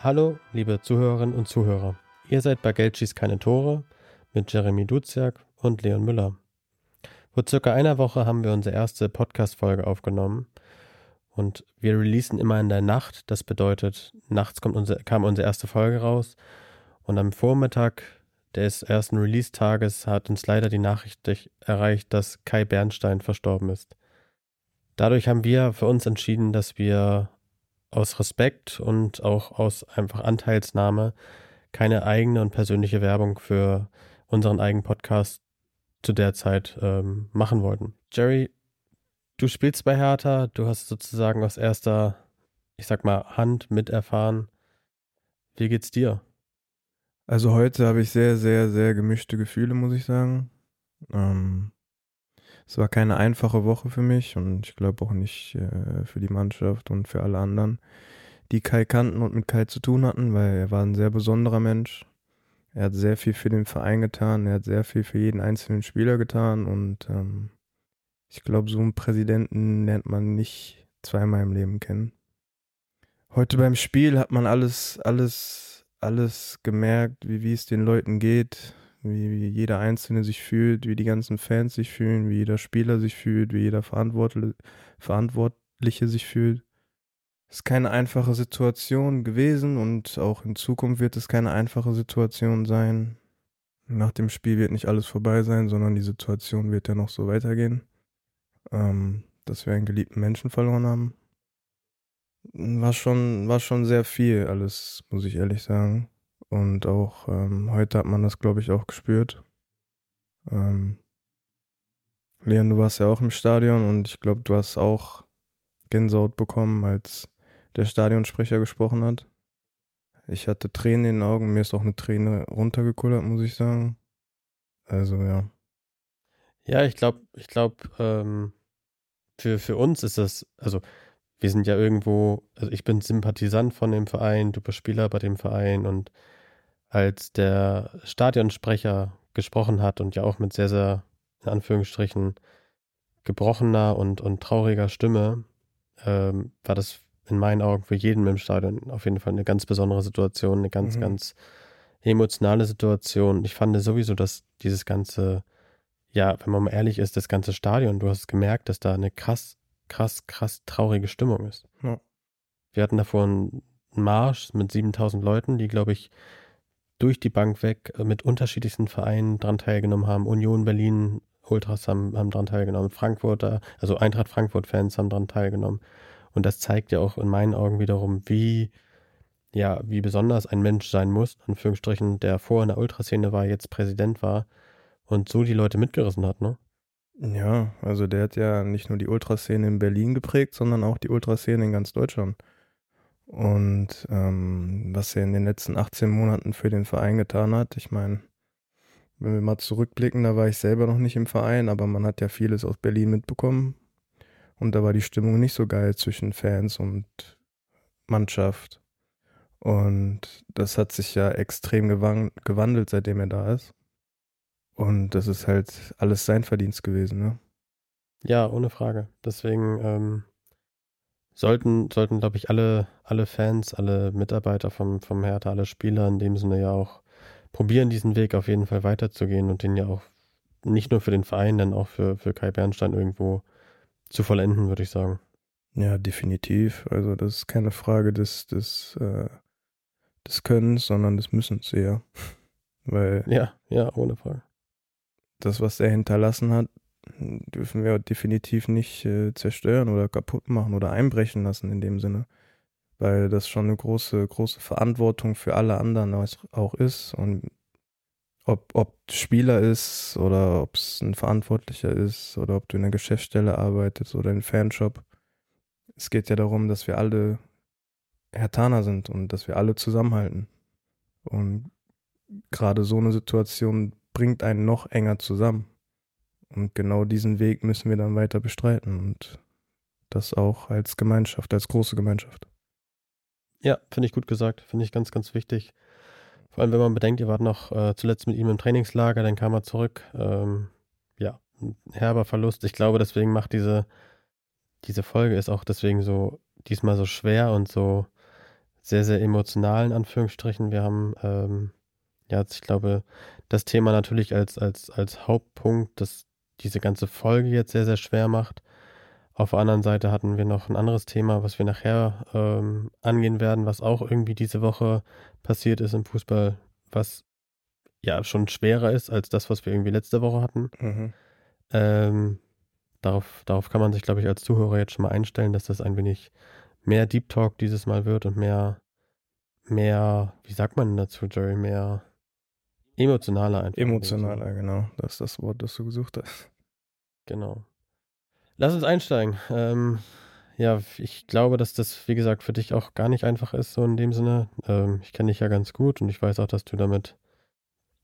Hallo, liebe Zuhörerinnen und Zuhörer. Ihr seid bei Geld schießt keine Tore mit Jeremy Duziak und Leon Müller. Vor circa einer Woche haben wir unsere erste Podcast-Folge aufgenommen und wir releasen immer in der Nacht. Das bedeutet, nachts kommt unsere, kam unsere erste Folge raus und am Vormittag des ersten Release-Tages hat uns leider die Nachricht erreicht, dass Kai Bernstein verstorben ist. Dadurch haben wir für uns entschieden, dass wir aus Respekt und auch aus einfach Anteilsnahme keine eigene und persönliche Werbung für unseren eigenen Podcast zu der Zeit ähm, machen wollten. Jerry, du spielst bei Hertha, du hast sozusagen aus erster, ich sag mal, Hand miterfahren. Wie geht's dir? Also heute habe ich sehr, sehr, sehr gemischte Gefühle, muss ich sagen. Ähm, es war keine einfache Woche für mich und ich glaube auch nicht äh, für die Mannschaft und für alle anderen, die Kai kannten und mit Kai zu tun hatten, weil er war ein sehr besonderer Mensch. Er hat sehr viel für den Verein getan, er hat sehr viel für jeden einzelnen Spieler getan und ähm, ich glaube, so einen Präsidenten lernt man nicht zweimal im Leben kennen. Heute beim Spiel hat man alles, alles, alles gemerkt, wie, wie es den Leuten geht, wie, wie jeder Einzelne sich fühlt, wie die ganzen Fans sich fühlen, wie jeder Spieler sich fühlt, wie jeder Verantwortliche, Verantwortliche sich fühlt. Es ist keine einfache Situation gewesen und auch in Zukunft wird es keine einfache Situation sein. Nach dem Spiel wird nicht alles vorbei sein, sondern die Situation wird ja noch so weitergehen. Ähm, dass wir einen geliebten Menschen verloren haben. War schon, war schon sehr viel alles, muss ich ehrlich sagen. Und auch ähm, heute hat man das, glaube ich, auch gespürt. Ähm, Leon, du warst ja auch im Stadion und ich glaube, du hast auch Gänsehaut bekommen, als der Stadionsprecher gesprochen hat. Ich hatte Tränen in den Augen, mir ist auch eine Träne runtergekullert, muss ich sagen. Also ja. Ja, ich glaube, ich glaube, ähm, für, für uns ist das, also wir sind ja irgendwo, also ich bin Sympathisant von dem Verein, du bist Spieler bei dem Verein und als der Stadionsprecher gesprochen hat und ja auch mit sehr, sehr, in Anführungsstrichen, gebrochener und, und trauriger Stimme, ähm, war das in meinen Augen für jeden im Stadion auf jeden Fall eine ganz besondere Situation, eine ganz, mhm. ganz emotionale Situation. Ich fand sowieso, dass dieses ganze, ja, wenn man mal ehrlich ist, das ganze Stadion, du hast gemerkt, dass da eine krass, krass, krass traurige Stimmung ist. Ja. Wir hatten davor einen Marsch mit 7000 Leuten, die, glaube ich, durch die Bank weg äh, mit unterschiedlichsten Vereinen dran teilgenommen haben. Union Berlin Ultras haben, haben dran teilgenommen, Frankfurter, also Eintracht Frankfurt-Fans haben dran teilgenommen. Und das zeigt ja auch in meinen Augen wiederum, wie, ja, wie besonders ein Mensch sein muss, Anführungsstrichen, der vorher in der Ultraszene war, jetzt Präsident war und so die Leute mitgerissen hat, ne? Ja, also der hat ja nicht nur die Ultraszene in Berlin geprägt, sondern auch die Ultraszene in ganz Deutschland. Und ähm, was er in den letzten 18 Monaten für den Verein getan hat, ich meine, wenn wir mal zurückblicken, da war ich selber noch nicht im Verein, aber man hat ja vieles aus Berlin mitbekommen. Und da war die Stimmung nicht so geil zwischen Fans und Mannschaft. Und das hat sich ja extrem gewandelt, seitdem er da ist. Und das ist halt alles sein Verdienst gewesen, ne? Ja, ohne Frage. Deswegen ähm, sollten, sollten glaube ich, alle, alle Fans, alle Mitarbeiter vom, vom Hertha, alle Spieler in dem Sinne ja auch probieren, diesen Weg auf jeden Fall weiterzugehen und den ja auch nicht nur für den Verein, dann auch für, für Kai Bernstein irgendwo zu vollenden, würde ich sagen. Ja, definitiv. Also das ist keine Frage des, des, äh, des Könnens, sondern des Müssens eher. Weil ja, ja, ohne Frage. Das, was er hinterlassen hat, dürfen wir definitiv nicht äh, zerstören oder kaputt machen oder einbrechen lassen in dem Sinne. Weil das schon eine große, große Verantwortung für alle anderen auch ist. Und ob, ob Spieler ist oder ob es ein Verantwortlicher ist oder ob du in einer Geschäftsstelle arbeitest oder in Fanshop. Es geht ja darum, dass wir alle Hertaner sind und dass wir alle zusammenhalten. Und gerade so eine Situation bringt einen noch enger zusammen. Und genau diesen Weg müssen wir dann weiter bestreiten und das auch als Gemeinschaft, als große Gemeinschaft. Ja, finde ich gut gesagt, finde ich ganz, ganz wichtig. Vor allem, wenn man bedenkt, ihr wart noch äh, zuletzt mit ihm im Trainingslager, dann kam er zurück. Ähm, ja, ein herber Verlust. Ich glaube, deswegen macht diese, diese Folge ist auch deswegen so diesmal so schwer und so sehr, sehr emotional in Anführungsstrichen. Wir haben ähm, ja, ich glaube, das Thema natürlich als, als, als Hauptpunkt, das diese ganze Folge jetzt sehr, sehr schwer macht. Auf der anderen Seite hatten wir noch ein anderes Thema, was wir nachher ähm, angehen werden, was auch irgendwie diese Woche passiert ist im Fußball, was ja schon schwerer ist als das, was wir irgendwie letzte Woche hatten. Mhm. Ähm, darauf, darauf kann man sich, glaube ich, als Zuhörer jetzt schon mal einstellen, dass das ein wenig mehr Deep Talk dieses Mal wird und mehr, mehr, wie sagt man dazu, Jerry, mehr Emotionaler einfach. Emotionaler, genau. Das ist das Wort, das du gesucht hast. Genau. Lass uns einsteigen. Ähm, ja, ich glaube, dass das, wie gesagt, für dich auch gar nicht einfach ist, so in dem Sinne. Ähm, ich kenne dich ja ganz gut und ich weiß auch, dass du damit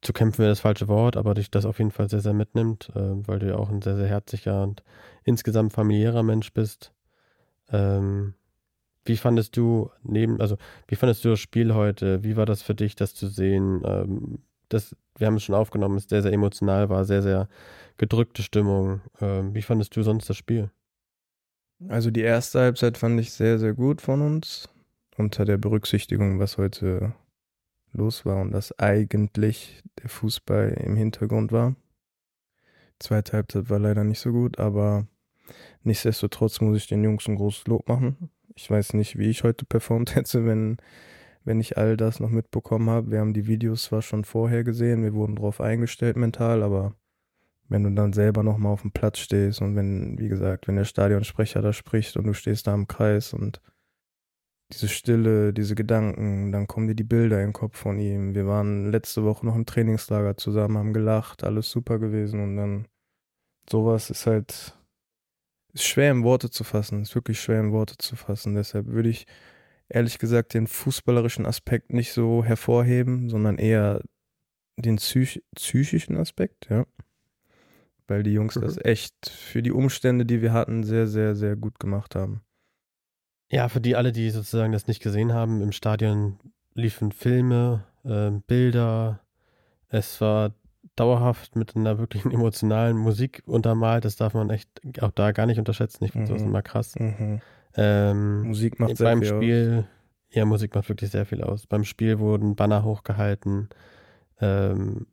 zu kämpfen wäre das falsche Wort, aber dich das auf jeden Fall sehr, sehr mitnimmt, äh, weil du ja auch ein sehr, sehr herzlicher und insgesamt familiärer Mensch bist. Ähm, wie fandest du neben, also wie fandest du das Spiel heute? Wie war das für dich, das zu sehen? Ähm, das, wir haben es schon aufgenommen, es sehr, sehr emotional war, sehr, sehr gedrückte Stimmung. Ähm, wie fandest du sonst das Spiel? Also die erste Halbzeit fand ich sehr, sehr gut von uns, unter der Berücksichtigung, was heute los war und dass eigentlich der Fußball im Hintergrund war. Die zweite Halbzeit war leider nicht so gut, aber nichtsdestotrotz muss ich den Jungs ein großes Lob machen. Ich weiß nicht, wie ich heute performt hätte, wenn wenn ich all das noch mitbekommen habe. Wir haben die Videos zwar schon vorher gesehen, wir wurden darauf eingestellt mental, aber wenn du dann selber nochmal auf dem Platz stehst und wenn, wie gesagt, wenn der Stadionsprecher da spricht und du stehst da im Kreis und diese Stille, diese Gedanken, dann kommen dir die Bilder in den Kopf von ihm. Wir waren letzte Woche noch im Trainingslager zusammen, haben gelacht, alles super gewesen und dann sowas ist halt ist schwer in Worte zu fassen, ist wirklich schwer in Worte zu fassen. Deshalb würde ich ehrlich gesagt den fußballerischen Aspekt nicht so hervorheben, sondern eher den psych psychischen Aspekt, ja. Weil die Jungs mhm. das echt für die Umstände, die wir hatten, sehr, sehr, sehr gut gemacht haben. Ja, für die alle, die sozusagen das nicht gesehen haben, im Stadion liefen Filme, äh, Bilder. Es war dauerhaft mit einer wirklichen emotionalen Musik untermalt. Das darf man echt auch da gar nicht unterschätzen. Ich finde mhm. das immer krass. Mhm. Ähm, Musik macht sehr beim viel Spiel, aus. Ja, Musik macht wirklich sehr viel aus. Beim Spiel wurden Banner hochgehalten. Ähm,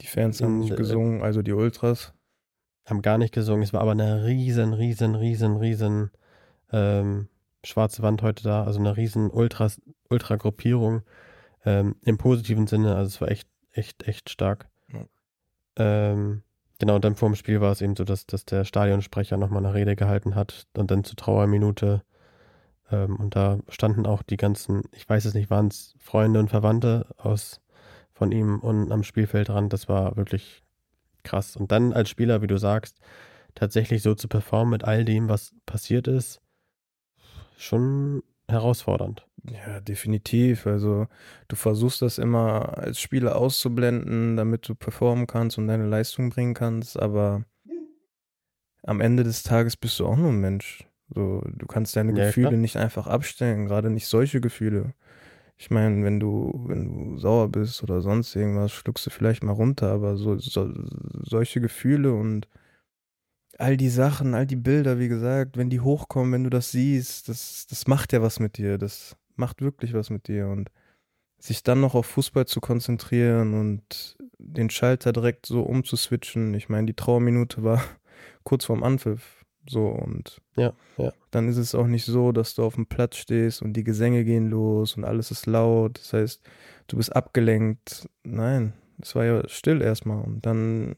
die Fans haben nicht gesungen, also die Ultras. Haben gar nicht gesungen. Es war aber eine riesen, riesen, riesen, riesen ähm, schwarze Wand heute da. Also eine riesen Ultras, Ultra-Gruppierung. Ähm, Im positiven Sinne. Also es war echt, echt, echt stark. Ja. Ähm, Genau, und dann vor dem Spiel war es eben so, dass, dass der Stadionsprecher nochmal eine Rede gehalten hat und dann zur Trauerminute. Ähm, und da standen auch die ganzen, ich weiß es nicht, waren es Freunde und Verwandte aus von ihm und am Spielfeldrand. Das war wirklich krass. Und dann als Spieler, wie du sagst, tatsächlich so zu performen mit all dem, was passiert ist, schon herausfordernd. Ja, definitiv. Also du versuchst das immer als Spieler auszublenden, damit du performen kannst und deine Leistung bringen kannst, aber am Ende des Tages bist du auch nur ein Mensch. So, du kannst deine ja, Gefühle klar. nicht einfach abstellen, gerade nicht solche Gefühle. Ich meine, wenn du, wenn du sauer bist oder sonst irgendwas, schluckst du vielleicht mal runter, aber so, so solche Gefühle und all die Sachen, all die Bilder, wie gesagt, wenn die hochkommen, wenn du das siehst, das, das macht ja was mit dir. Das macht wirklich was mit dir. Und sich dann noch auf Fußball zu konzentrieren und den Schalter direkt so umzuswitchen. Ich meine, die Trauerminute war kurz vorm Anpfiff. So und ja, ja. dann ist es auch nicht so, dass du auf dem Platz stehst und die Gesänge gehen los und alles ist laut. Das heißt, du bist abgelenkt. Nein, es war ja still erstmal. Und dann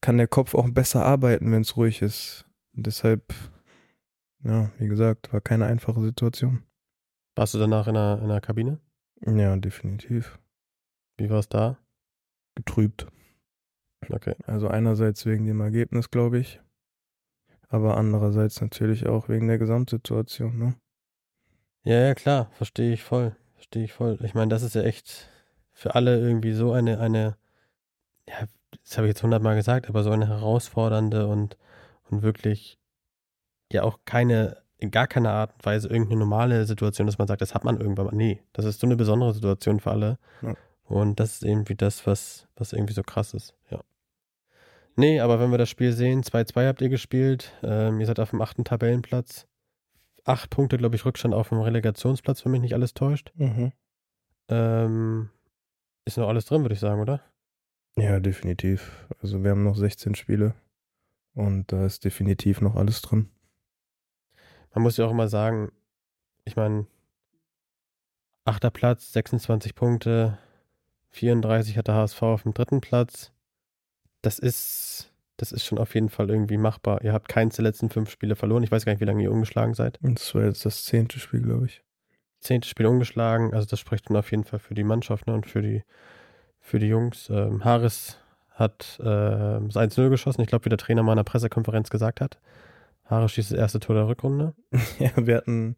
kann der Kopf auch besser arbeiten, wenn es ruhig ist. Und deshalb, ja, wie gesagt, war keine einfache Situation. Warst du danach in der, in der Kabine? Ja, definitiv. Wie war es da? Getrübt. Okay. Also einerseits wegen dem Ergebnis, glaube ich, aber andererseits natürlich auch wegen der Gesamtsituation, ne? Ja, ja, klar, verstehe ich voll. Verstehe ich voll. Ich meine, das ist ja echt für alle irgendwie so eine, eine, ja, das habe ich jetzt hundertmal gesagt, aber so eine herausfordernde und, und wirklich ja auch keine, in gar keiner Art und Weise irgendeine normale Situation, dass man sagt, das hat man irgendwann mal. Nee, das ist so eine besondere Situation für alle. Ja. Und das ist irgendwie das, was, was irgendwie so krass ist, ja. Nee, aber wenn wir das Spiel sehen, 2-2 habt ihr gespielt, ähm, ihr seid auf dem achten Tabellenplatz. Acht Punkte, glaube ich, Rückstand auf dem Relegationsplatz, wenn mich nicht alles täuscht. Mhm. Ähm, ist noch alles drin, würde ich sagen, oder? Ja, definitiv. Also wir haben noch 16 Spiele und da ist definitiv noch alles drin. Man muss ja auch immer sagen, ich meine, achter Platz, 26 Punkte, 34 hat der HSV auf dem dritten Platz. Das ist, das ist schon auf jeden Fall irgendwie machbar. Ihr habt keins der letzten fünf Spiele verloren. Ich weiß gar nicht, wie lange ihr ungeschlagen seid. Und das war jetzt das zehnte Spiel, glaube ich. Zehnte Spiel ungeschlagen, also das spricht dann auf jeden Fall für die Mannschaft ne, und für die, für die Jungs. Ähm, Harris hat äh, das 1-0 geschossen. Ich glaube, wie der Trainer mal in der Pressekonferenz gesagt hat. Harris schießt das erste Tor der Rückrunde. Ja, wir hatten,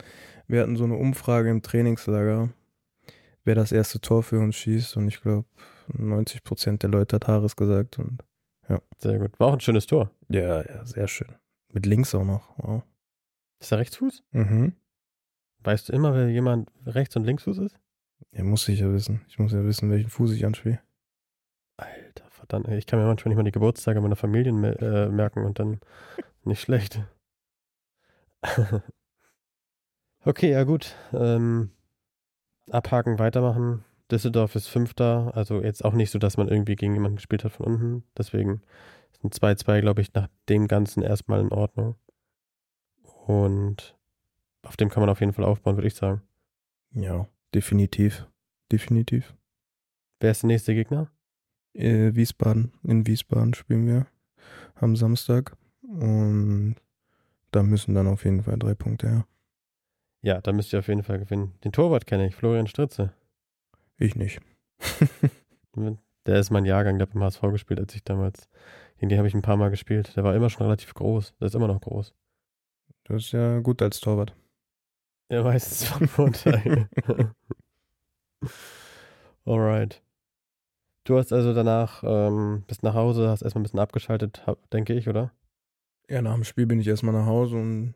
wir hatten so eine Umfrage im Trainingslager, wer das erste Tor für uns schießt und ich glaube 90 Prozent der Leute hat Harris gesagt und Sehr gut. War auch ein schönes Tor. ja, ja, sehr schön. Mit links auch noch. Wow. Ist er Rechtsfuß? Mhm. Weißt du immer, wer jemand Rechts- und Linksfuß ist? Ja, muss ich ja wissen. Ich muss ja wissen, welchen Fuß ich anspiele. Alter, verdammt. Ich kann mir manchmal nicht mal die Geburtstage meiner Familien äh, merken und dann nicht schlecht. okay, ja gut. Ähm, abhaken, weitermachen. Düsseldorf ist Fünfter. Also jetzt auch nicht so, dass man irgendwie gegen jemanden gespielt hat von unten. Deswegen sind 2-2, glaube ich, nach dem Ganzen erstmal in Ordnung. Und auf dem kann man auf jeden Fall aufbauen, würde ich sagen. Ja, definitiv. Definitiv. Wer ist der nächste Gegner? Äh, Wiesbaden. In Wiesbaden spielen wir am Samstag. Und da müssen dann auf jeden Fall drei Punkte her. Ja, da müsst ihr auf jeden Fall gewinnen. Den Torwart kenne ich, Florian Stritze. Ich nicht. Der ist mein Jahrgang, der hat beim HSV gespielt, als ich damals. Gegen den habe ich ein paar Mal gespielt. Der war immer schon relativ groß. Der ist immer noch groß. Das ist ja gut als Torwart. Ja, meistens von Vorteil. Alright. Du hast also danach, ähm, bist nach Hause, hast erstmal ein bisschen abgeschaltet, hab, denke ich, oder? Ja, nach dem Spiel bin ich erstmal nach Hause und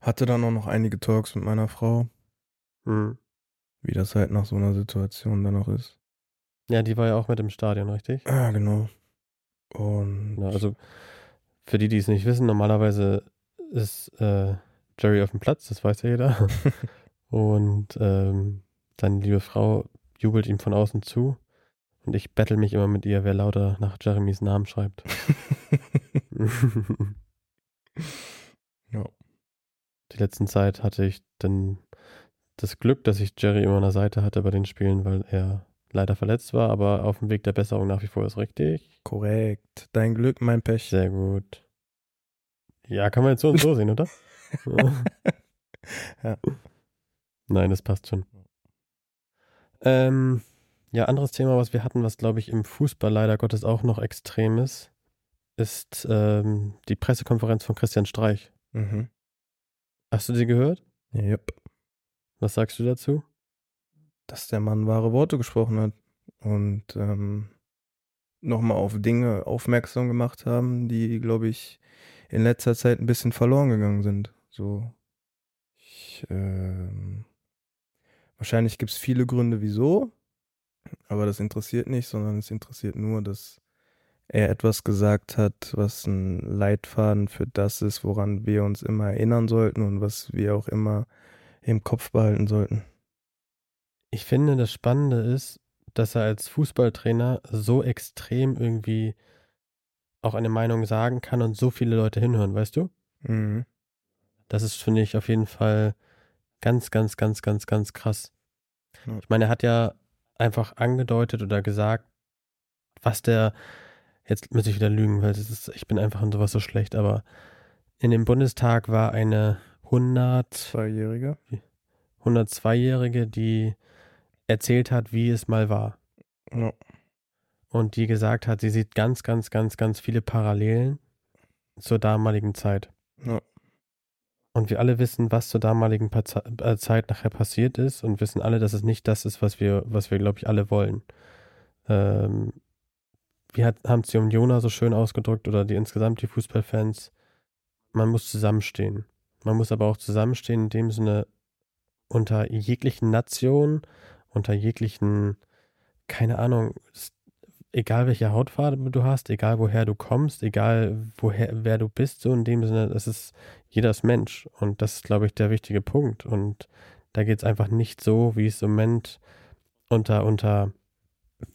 hatte dann auch noch einige Talks mit meiner Frau, Hm. wie das halt nach so einer Situation dann auch ist. Ja, die war ja auch mit im Stadion, richtig? Ah, genau. Und Ja, also für die, die es nicht wissen, normalerweise ist äh, Jerry auf dem Platz, das weiß ja jeder. Und ähm, seine liebe Frau jubelt ihm von außen zu. Und ich battle mich immer mit ihr, wer lauter nach Jeremys Namen schreibt. ja. Die letzten Zeit hatte ich dann das Glück, dass ich Jerry immer an der Seite hatte bei den Spielen, weil er leider verletzt war, aber auf dem Weg der Besserung nach wie vor ist richtig. Korrekt. Dein Glück, mein Pech. Sehr gut. Ja, kann man jetzt so und so sehen, oder? Ja. Nein, das passt schon. Ähm, ja, anderes Thema, was wir hatten, was glaube ich im Fußball leider Gottes auch noch extrem ist, ist ähm, die Pressekonferenz von Christian Streich. Mhm. Hast du sie gehört? Ja, yep. Was sagst du dazu? Dass der Mann wahre Worte gesprochen hat und ähm, nochmal auf Dinge aufmerksam gemacht haben, die, glaube ich, in letzter Zeit ein bisschen verloren gegangen sind. So, ich, ähm, wahrscheinlich gibt es viele Gründe, wieso, aber das interessiert nicht, sondern es interessiert nur, dass er etwas gesagt hat, was ein Leitfaden für das ist, woran wir uns immer erinnern sollten und was wir auch immer im Kopf behalten sollten. Ich finde, das Spannende ist, dass er als Fußballtrainer so extrem irgendwie auch eine Meinung sagen kann und so viele Leute hinhören, weißt du? Mhm. Das ist, finde ich, auf jeden Fall ganz, ganz, ganz, ganz, ganz krass. Ich meine, er hat ja einfach angedeutet oder gesagt, was der jetzt muss ich wieder lügen, weil ist, ich bin einfach in sowas so schlecht, aber in dem Bundestag war eine 100, Zweijährige. 102-Jährige, die erzählt hat, wie es mal war. Ja. Und die gesagt hat, sie sieht ganz, ganz, ganz, ganz viele Parallelen zur damaligen Zeit. Ja. Und wir alle wissen, was zur damaligen äh, Zeit nachher passiert ist und wissen alle, dass es nicht das ist, was wir, was wir, glaube ich, alle wollen. Ähm, wie hat, haben sie um Jona so schön ausgedrückt oder die insgesamt die Fußballfans? Man muss zusammenstehen. Man muss aber auch zusammenstehen in dem Sinne unter jeglichen Nationen, unter jeglichen, keine Ahnung, egal welche Hautfarbe du hast, egal woher du kommst, egal woher, wer du bist, so in dem Sinne, das ist jeder ist Mensch. Und das ist, glaube ich, der wichtige Punkt. Und da geht es einfach nicht so, wie es im Moment unter, unter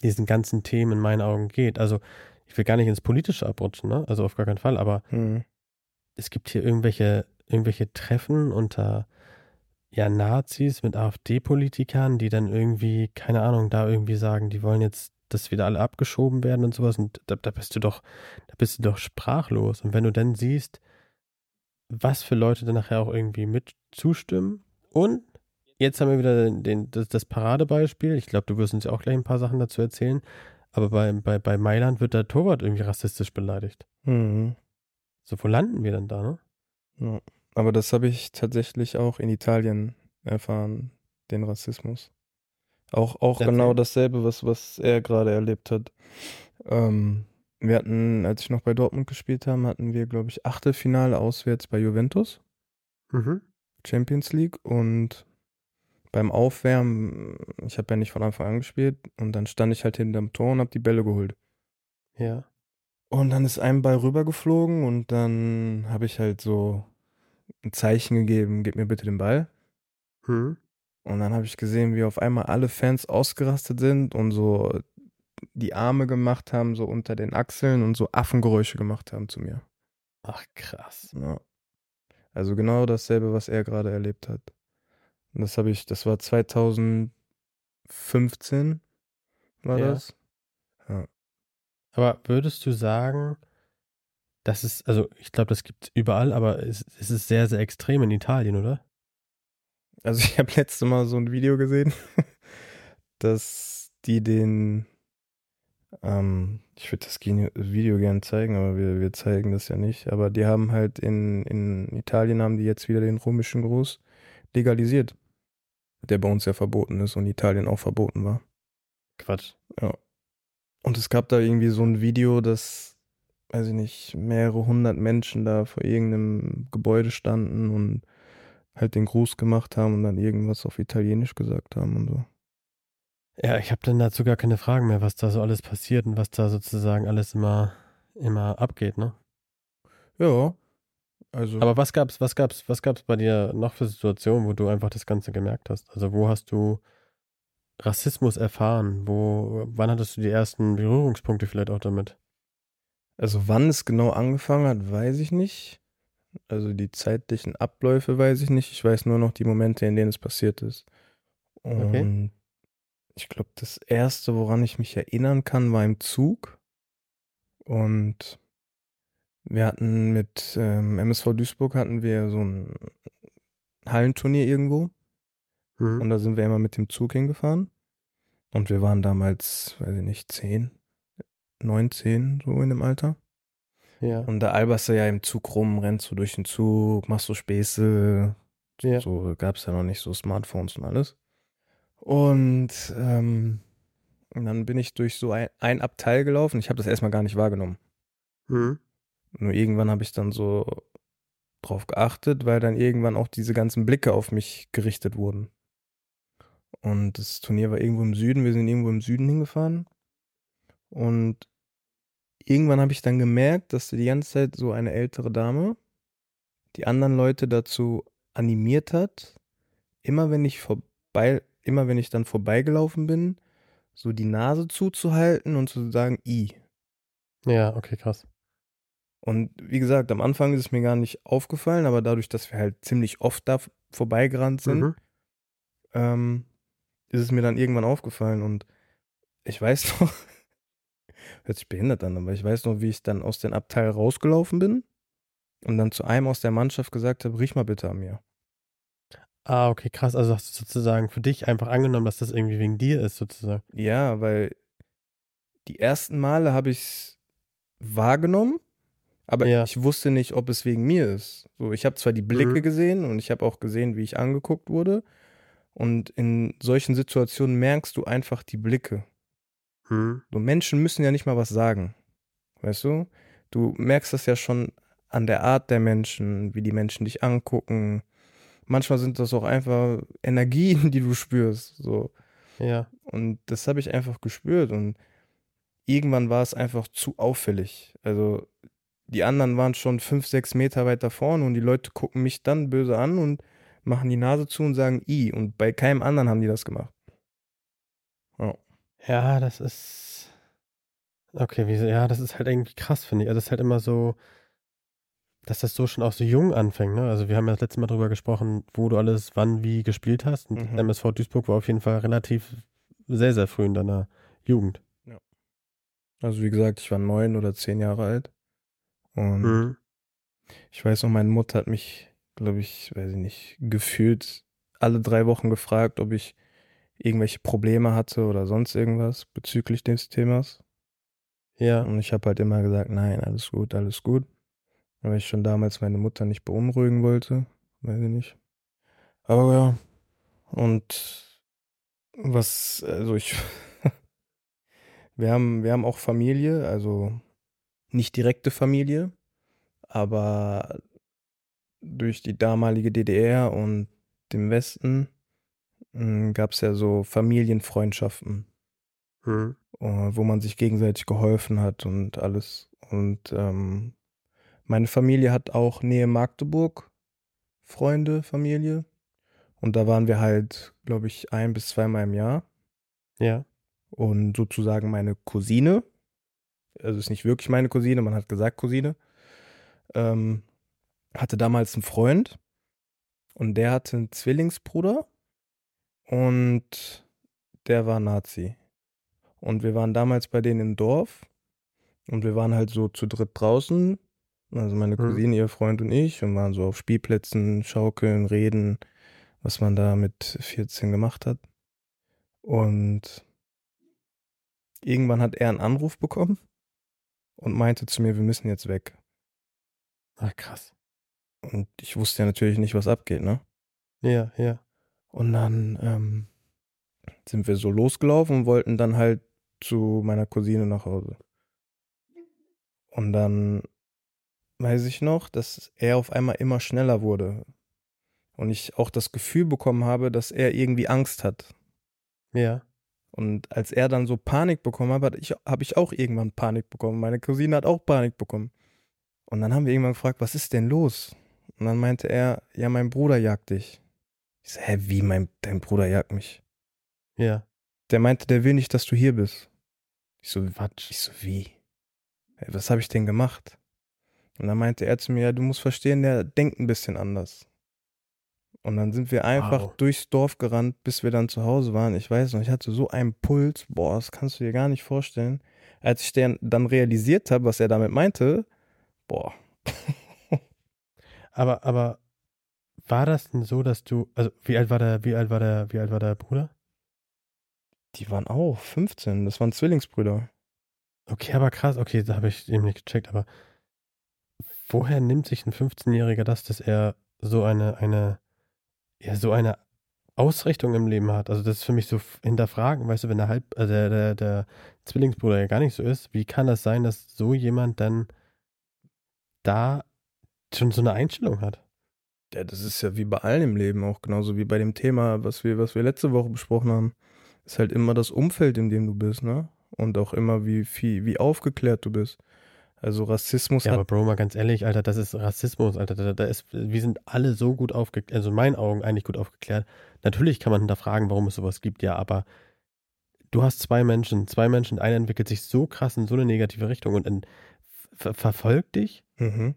diesen ganzen Themen in meinen Augen geht. Also, ich will gar nicht ins Politische abrutschen, ne? Also auf gar keinen Fall, aber Hm. es gibt hier irgendwelche, irgendwelche Treffen unter ja, Nazis mit AfD-Politikern, die dann irgendwie, keine Ahnung, da irgendwie sagen, die wollen jetzt, dass wieder alle abgeschoben werden und sowas. Und da, da bist du doch, da bist du doch sprachlos. Und wenn du dann siehst, was für Leute dann nachher auch irgendwie mit zustimmen. Und jetzt haben wir wieder den, das, das Paradebeispiel. Ich glaube, du wirst uns ja auch gleich ein paar Sachen dazu erzählen. Aber bei, bei, bei Mailand wird der Torwart irgendwie rassistisch beleidigt. Mhm. So, wo landen wir denn da, ne? Ja. Aber das habe ich tatsächlich auch in Italien erfahren, den Rassismus. Auch, auch genau dasselbe, was, was er gerade erlebt hat. Ähm, wir hatten, als ich noch bei Dortmund gespielt habe, hatten wir, glaube ich, Achtelfinale auswärts bei Juventus, Mhm. Champions League. Und beim Aufwärmen, ich habe ja nicht von Anfang an gespielt, und dann stand ich halt hinterm Tor und habe die Bälle geholt. Ja. Und dann ist ein Ball rübergeflogen und dann habe ich halt so ein Zeichen gegeben, gib mir bitte den Ball. Mhm. Und dann habe ich gesehen, wie auf einmal alle Fans ausgerastet sind und so die Arme gemacht haben, so unter den Achseln und so Affengeräusche gemacht haben zu mir. Ach, krass. Ja. Also genau dasselbe, was er gerade erlebt hat. Das habe ich, das war 2015, war Ja. das. Aber würdest du sagen, das ist, also ich glaube, das gibt es überall, aber es, es ist sehr, sehr extrem in Italien, oder? Also ich habe letzte Mal so ein Video gesehen, dass die den, ähm, ich würde das Video gerne zeigen, aber wir, wir zeigen das ja nicht. Aber die haben halt in, in Italien haben die jetzt wieder den römischen Gruß legalisiert, der bei uns ja verboten ist und Italien auch verboten war. Quatsch. Und es gab da irgendwie so ein Video, dass, weiß ich nicht, mehrere hundert Menschen da vor irgendeinem Gebäude standen und halt den Gruß gemacht haben und dann irgendwas auf Italienisch gesagt haben und so. Ja, ich habe dann dazu gar keine Fragen mehr, was da so alles passiert und was da sozusagen alles immer, immer abgeht, ne? Ja, also. Aber was gab's, was gab's, was gab's bei dir noch für Situationen, wo du einfach das Ganze gemerkt hast? Also wo hast du Rassismus erfahren? Wo, wann hattest du die ersten Berührungspunkte vielleicht auch damit? Also wann es genau angefangen hat, weiß ich nicht. Also die zeitlichen Abläufe weiß ich nicht. Ich weiß nur noch die Momente, in denen es passiert ist. Und Okay. ich glaube, das erste, woran ich mich erinnern kann, war im Zug. Und wir hatten mit ähm, MSV Duisburg hatten wir so ein Hallenturnier irgendwo. Und Mhm. da sind wir immer mit dem Zug hingefahren. Und wir waren damals, weiß ich nicht, zehn, neun, zehn, so in dem Alter. Ja. Und da alberst du ja im Zug rum, rennst du durch den Zug, machst so Späße. Ja. So gab es ja noch nicht so Smartphones und alles. Und ähm, und dann bin ich durch so ein, ein Abteil gelaufen. Ich habe das erstmal gar nicht wahrgenommen. Mhm. Nur irgendwann habe ich dann so drauf geachtet, weil dann irgendwann auch diese ganzen Blicke auf mich gerichtet wurden. Und das Turnier war irgendwo im Süden. Wir sind irgendwo im Süden hingefahren. Und irgendwann habe ich dann gemerkt, dass die ganze Zeit so eine ältere Dame die anderen Leute dazu animiert hat, immer wenn ich vorbei, immer wenn ich dann vorbeigelaufen bin, so die Nase zuzuhalten und zu sagen, i. Ja, okay, krass. Und wie gesagt, am Anfang ist es mir gar nicht aufgefallen, aber dadurch, dass wir halt ziemlich oft da vorbeigerannt sind, Mhm. ähm, ist es mir dann irgendwann aufgefallen. Und ich weiß noch, hört sich behindert an, aber ich weiß noch, wie ich dann aus dem Abteil rausgelaufen bin und dann zu einem aus der Mannschaft gesagt habe, riech mal bitte an mir. Ah, okay, krass. Also hast du sozusagen für dich einfach angenommen, dass das irgendwie wegen dir ist, sozusagen. Ja, weil die ersten Male habe ich es wahrgenommen, aber Ja. ich wusste nicht, ob es wegen mir ist. So, ich habe zwar die Blicke Mhm. gesehen und ich habe auch gesehen, wie ich angeguckt wurde. Und in solchen Situationen merkst du einfach die Blicke. Hm. So Menschen müssen ja nicht mal was sagen. Weißt du? Du merkst das ja schon an der Art der Menschen, wie die Menschen dich angucken. Manchmal sind das auch einfach Energien, die du spürst. So. Ja. Und das habe ich einfach gespürt. Und irgendwann war es einfach zu auffällig. Also die anderen waren schon fünf, sechs Meter weiter vorne und die Leute gucken mich dann böse an und machen die Nase zu und sagen I. Und bei keinem anderen haben die das gemacht. Ja, das ist. Okay, wie, ja, das ist halt irgendwie krass, finde ich. Also, das ist halt immer so, dass das so schon auch so jung anfängt, ne? Also, wir haben ja das letzte Mal drüber gesprochen, wo du alles wann wie gespielt hast. Und Mhm. MSV Duisburg war auf jeden Fall relativ sehr, sehr früh in deiner Jugend. Also wie gesagt, ich war neun oder zehn Jahre alt. Und Mhm. ich weiß noch, meine Mutter hat mich, glaube ich, weiß ich nicht, gefühlt alle drei Wochen gefragt, ob ich irgendwelche Probleme hatte oder sonst irgendwas bezüglich des Themas. Ja. Und ich habe halt immer gesagt, nein, alles gut, alles gut. Weil ich schon damals meine Mutter nicht beunruhigen wollte. Weiß ich nicht. Aber ja. Und was, also ich, wir haben, wir haben auch Familie, also nicht direkte Familie, aber durch die damalige DDR und dem Westen gab es ja so Familienfreundschaften äh, wo man sich gegenseitig geholfen hat und alles. Und ähm, meine Familie hat auch Nähe Magdeburg Freunde, Familie. Und da waren wir halt, glaube ich, ein bis zweimal im Jahr. Ja. Und sozusagen meine Cousine, also ist nicht wirklich meine Cousine, man hat gesagt Cousine, ähm, hatte damals einen Freund und der hatte einen Zwillingsbruder und der war Nazi. Und wir waren damals bei denen im Dorf und wir waren halt so zu dritt draußen, also meine Mhm. Cousine, ihr Freund und ich, und waren so auf Spielplätzen, schaukeln, reden, was man da mit 14 gemacht hat. Und irgendwann hat er einen Anruf bekommen und meinte zu mir, wir müssen jetzt weg. Ach, krass. Und ich wusste ja natürlich nicht, was abgeht, ne? Ja, ja. Und dann ähm, sind wir so losgelaufen und wollten dann halt zu meiner Cousine nach Hause. Und dann weiß ich noch, dass er auf einmal immer schneller wurde. Und ich auch das Gefühl bekommen habe, dass er irgendwie Angst hat. Ja. Und als er dann so Panik bekommen hat, habe ich, hab ich auch irgendwann Panik bekommen. Meine Cousine hat auch Panik bekommen. Und dann haben wir irgendwann gefragt, was ist denn los? Und dann meinte er, ja, mein Bruder jagt dich. Ich so, hä, wie, mein, dein Bruder jagt mich? Ja. Der meinte, der will nicht, dass du hier bist. Ich so, Quatsch. ich so, wie? Hey, was habe ich denn gemacht? Und dann meinte er zu mir, ja, du musst verstehen, der denkt ein bisschen anders. Und dann sind wir einfach Wow. durchs Dorf gerannt, bis wir dann zu Hause waren. Ich weiß noch, ich hatte so einen Puls, boah, das kannst du dir gar nicht vorstellen. Als ich dann, dann realisiert habe, was er damit meinte, boah, Aber, aber war das denn so, dass du, also wie alt war der, wie alt war der, wie alt war der Bruder? die waren auch 15, das waren Zwillingsbrüder. Okay, aber krass, okay, da habe ich eben nicht gecheckt, aber woher nimmt sich ein 15-Jähriger das, dass er so eine, eine, ja, so eine Ausrichtung im Leben hat? Also das ist für mich so hinterfragen, weißt du, wenn der halb, also der, der, der Zwillingsbruder ja gar nicht so ist, wie kann das sein, dass so jemand dann da schon so eine Einstellung hat? Ja, das ist ja wie bei allen im Leben auch, genauso wie bei dem Thema, was wir, was wir letzte Woche besprochen haben. Ist halt immer das Umfeld, in dem du bist, ne? Und auch immer, wie viel, wie aufgeklärt du bist. Also Rassismus Ja, aber Bro, mal ganz ehrlich, Alter, das ist Rassismus, Alter. Da, da ist, wir sind alle so gut aufgeklärt, also in meinen Augen eigentlich gut aufgeklärt. Natürlich kann man hinterfragen, warum es sowas gibt, ja, aber du hast zwei Menschen, zwei Menschen, einer entwickelt sich so krass in so eine negative Richtung und in, ver verfolgt dich. Mhm.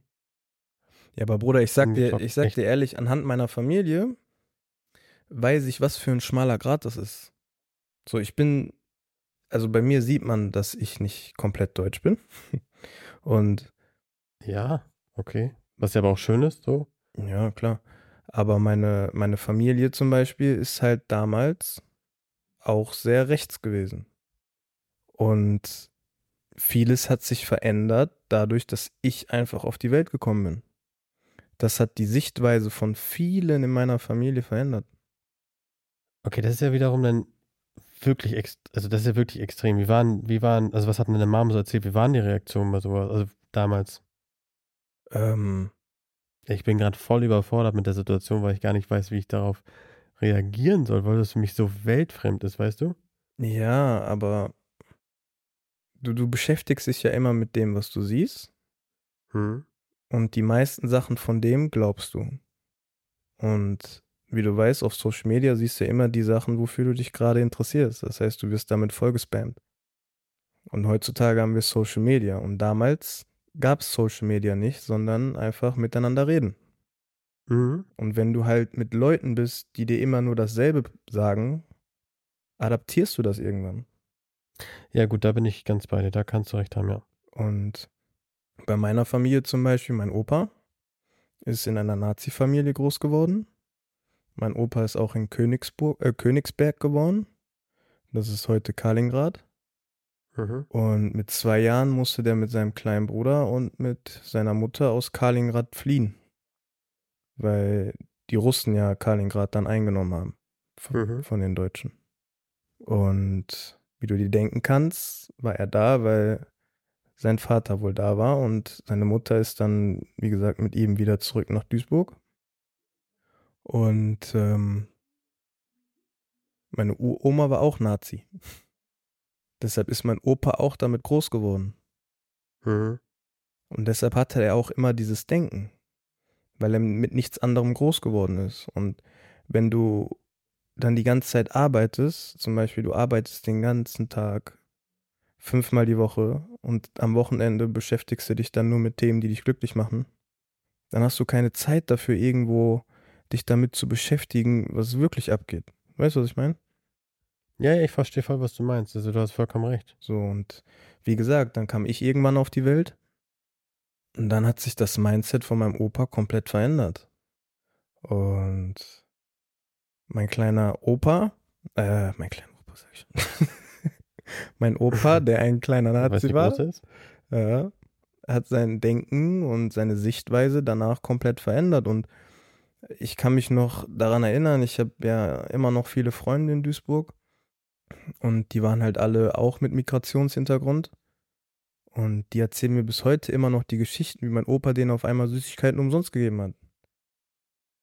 Ja, aber Bruder, ich sag dir, Unglaublich, ich sag dir ehrlich, anhand meiner Familie weiß ich, was für ein schmaler Grat das ist. So, ich bin also bei mir sieht man, dass ich nicht komplett deutsch bin. Und Ja, okay. Was ja aber auch schön ist, so. ja, klar. Aber meine, meine Familie zum Beispiel ist halt damals auch sehr rechts gewesen. Und vieles hat sich verändert dadurch, dass ich einfach auf die Welt gekommen bin. Das hat die Sichtweise von vielen in meiner Familie verändert. Okay, das ist ja wiederum dann wirklich, also das ist ja wirklich extrem. Wie waren, wie waren, also was hat denn deine Mama so erzählt? Wie waren die Reaktionen bei sowas? Also damals? Ähm, Ich bin gerade voll überfordert mit der Situation, weil ich gar nicht weiß, wie ich darauf reagieren soll, weil das für mich so weltfremd ist, weißt du? ja, aber du, du beschäftigst dich ja immer mit dem, was du siehst. Hm. Und die meisten Sachen von dem glaubst du. Und wie du weißt, auf Social Media siehst du ja immer die Sachen, wofür du dich gerade interessierst. Das heißt, du wirst damit vollgespammt. Und heutzutage haben wir Social Media. Und damals gab es Social Media nicht, sondern einfach miteinander reden. Mhm. Und wenn du halt mit Leuten bist, die dir immer nur dasselbe sagen, adaptierst du das irgendwann. Ja, gut, da bin ich ganz bei dir. Da kannst du recht haben, ja. Und bei meiner Familie zum Beispiel, mein Opa ist in einer Nazi-Familie groß geworden. Mein Opa ist auch in Königsburg, äh, Königsberg geboren. Das ist heute Kaliningrad. Mhm. Und mit zwei Jahren musste der mit seinem kleinen Bruder und mit seiner Mutter aus Kaliningrad fliehen. Weil die Russen ja Kaliningrad dann eingenommen haben von, Mhm. von den Deutschen. Und wie du dir denken kannst, war er da, weil sein Vater wohl da war und seine Mutter ist dann, wie gesagt, mit ihm wieder zurück nach Duisburg. Und ähm, meine U Oma war auch Nazi. Deshalb ist mein Opa auch damit groß geworden. Mhm. Und deshalb hatte er auch immer dieses Denken, weil er mit nichts anderem groß geworden ist. Und wenn du dann die ganze Zeit arbeitest, zum Beispiel du arbeitest den ganzen Tag, fünfmal die Woche und am Wochenende beschäftigst du dich dann nur mit Themen, die dich glücklich machen, dann hast du keine Zeit dafür, irgendwo dich damit zu beschäftigen, was wirklich abgeht. Weißt du, was ich meine? Ja, ich verstehe voll, was du meinst. Also du hast vollkommen recht. So, und wie gesagt, dann kam ich irgendwann auf die Welt. Und dann hat sich das Mindset von meinem Opa komplett verändert. Und mein kleiner Opa, äh, mein kleiner Opa, sag ich schon. mein Opa, der ein kleiner Nazi war, ja, hat sein Denken und seine Sichtweise danach komplett verändert. Und ich kann mich noch daran erinnern, ich habe ja immer noch viele Freunde in Duisburg. Und die waren halt alle auch mit Migrationshintergrund. Und die erzählen mir bis heute immer noch die Geschichten, wie mein Opa denen auf einmal Süßigkeiten umsonst gegeben hat.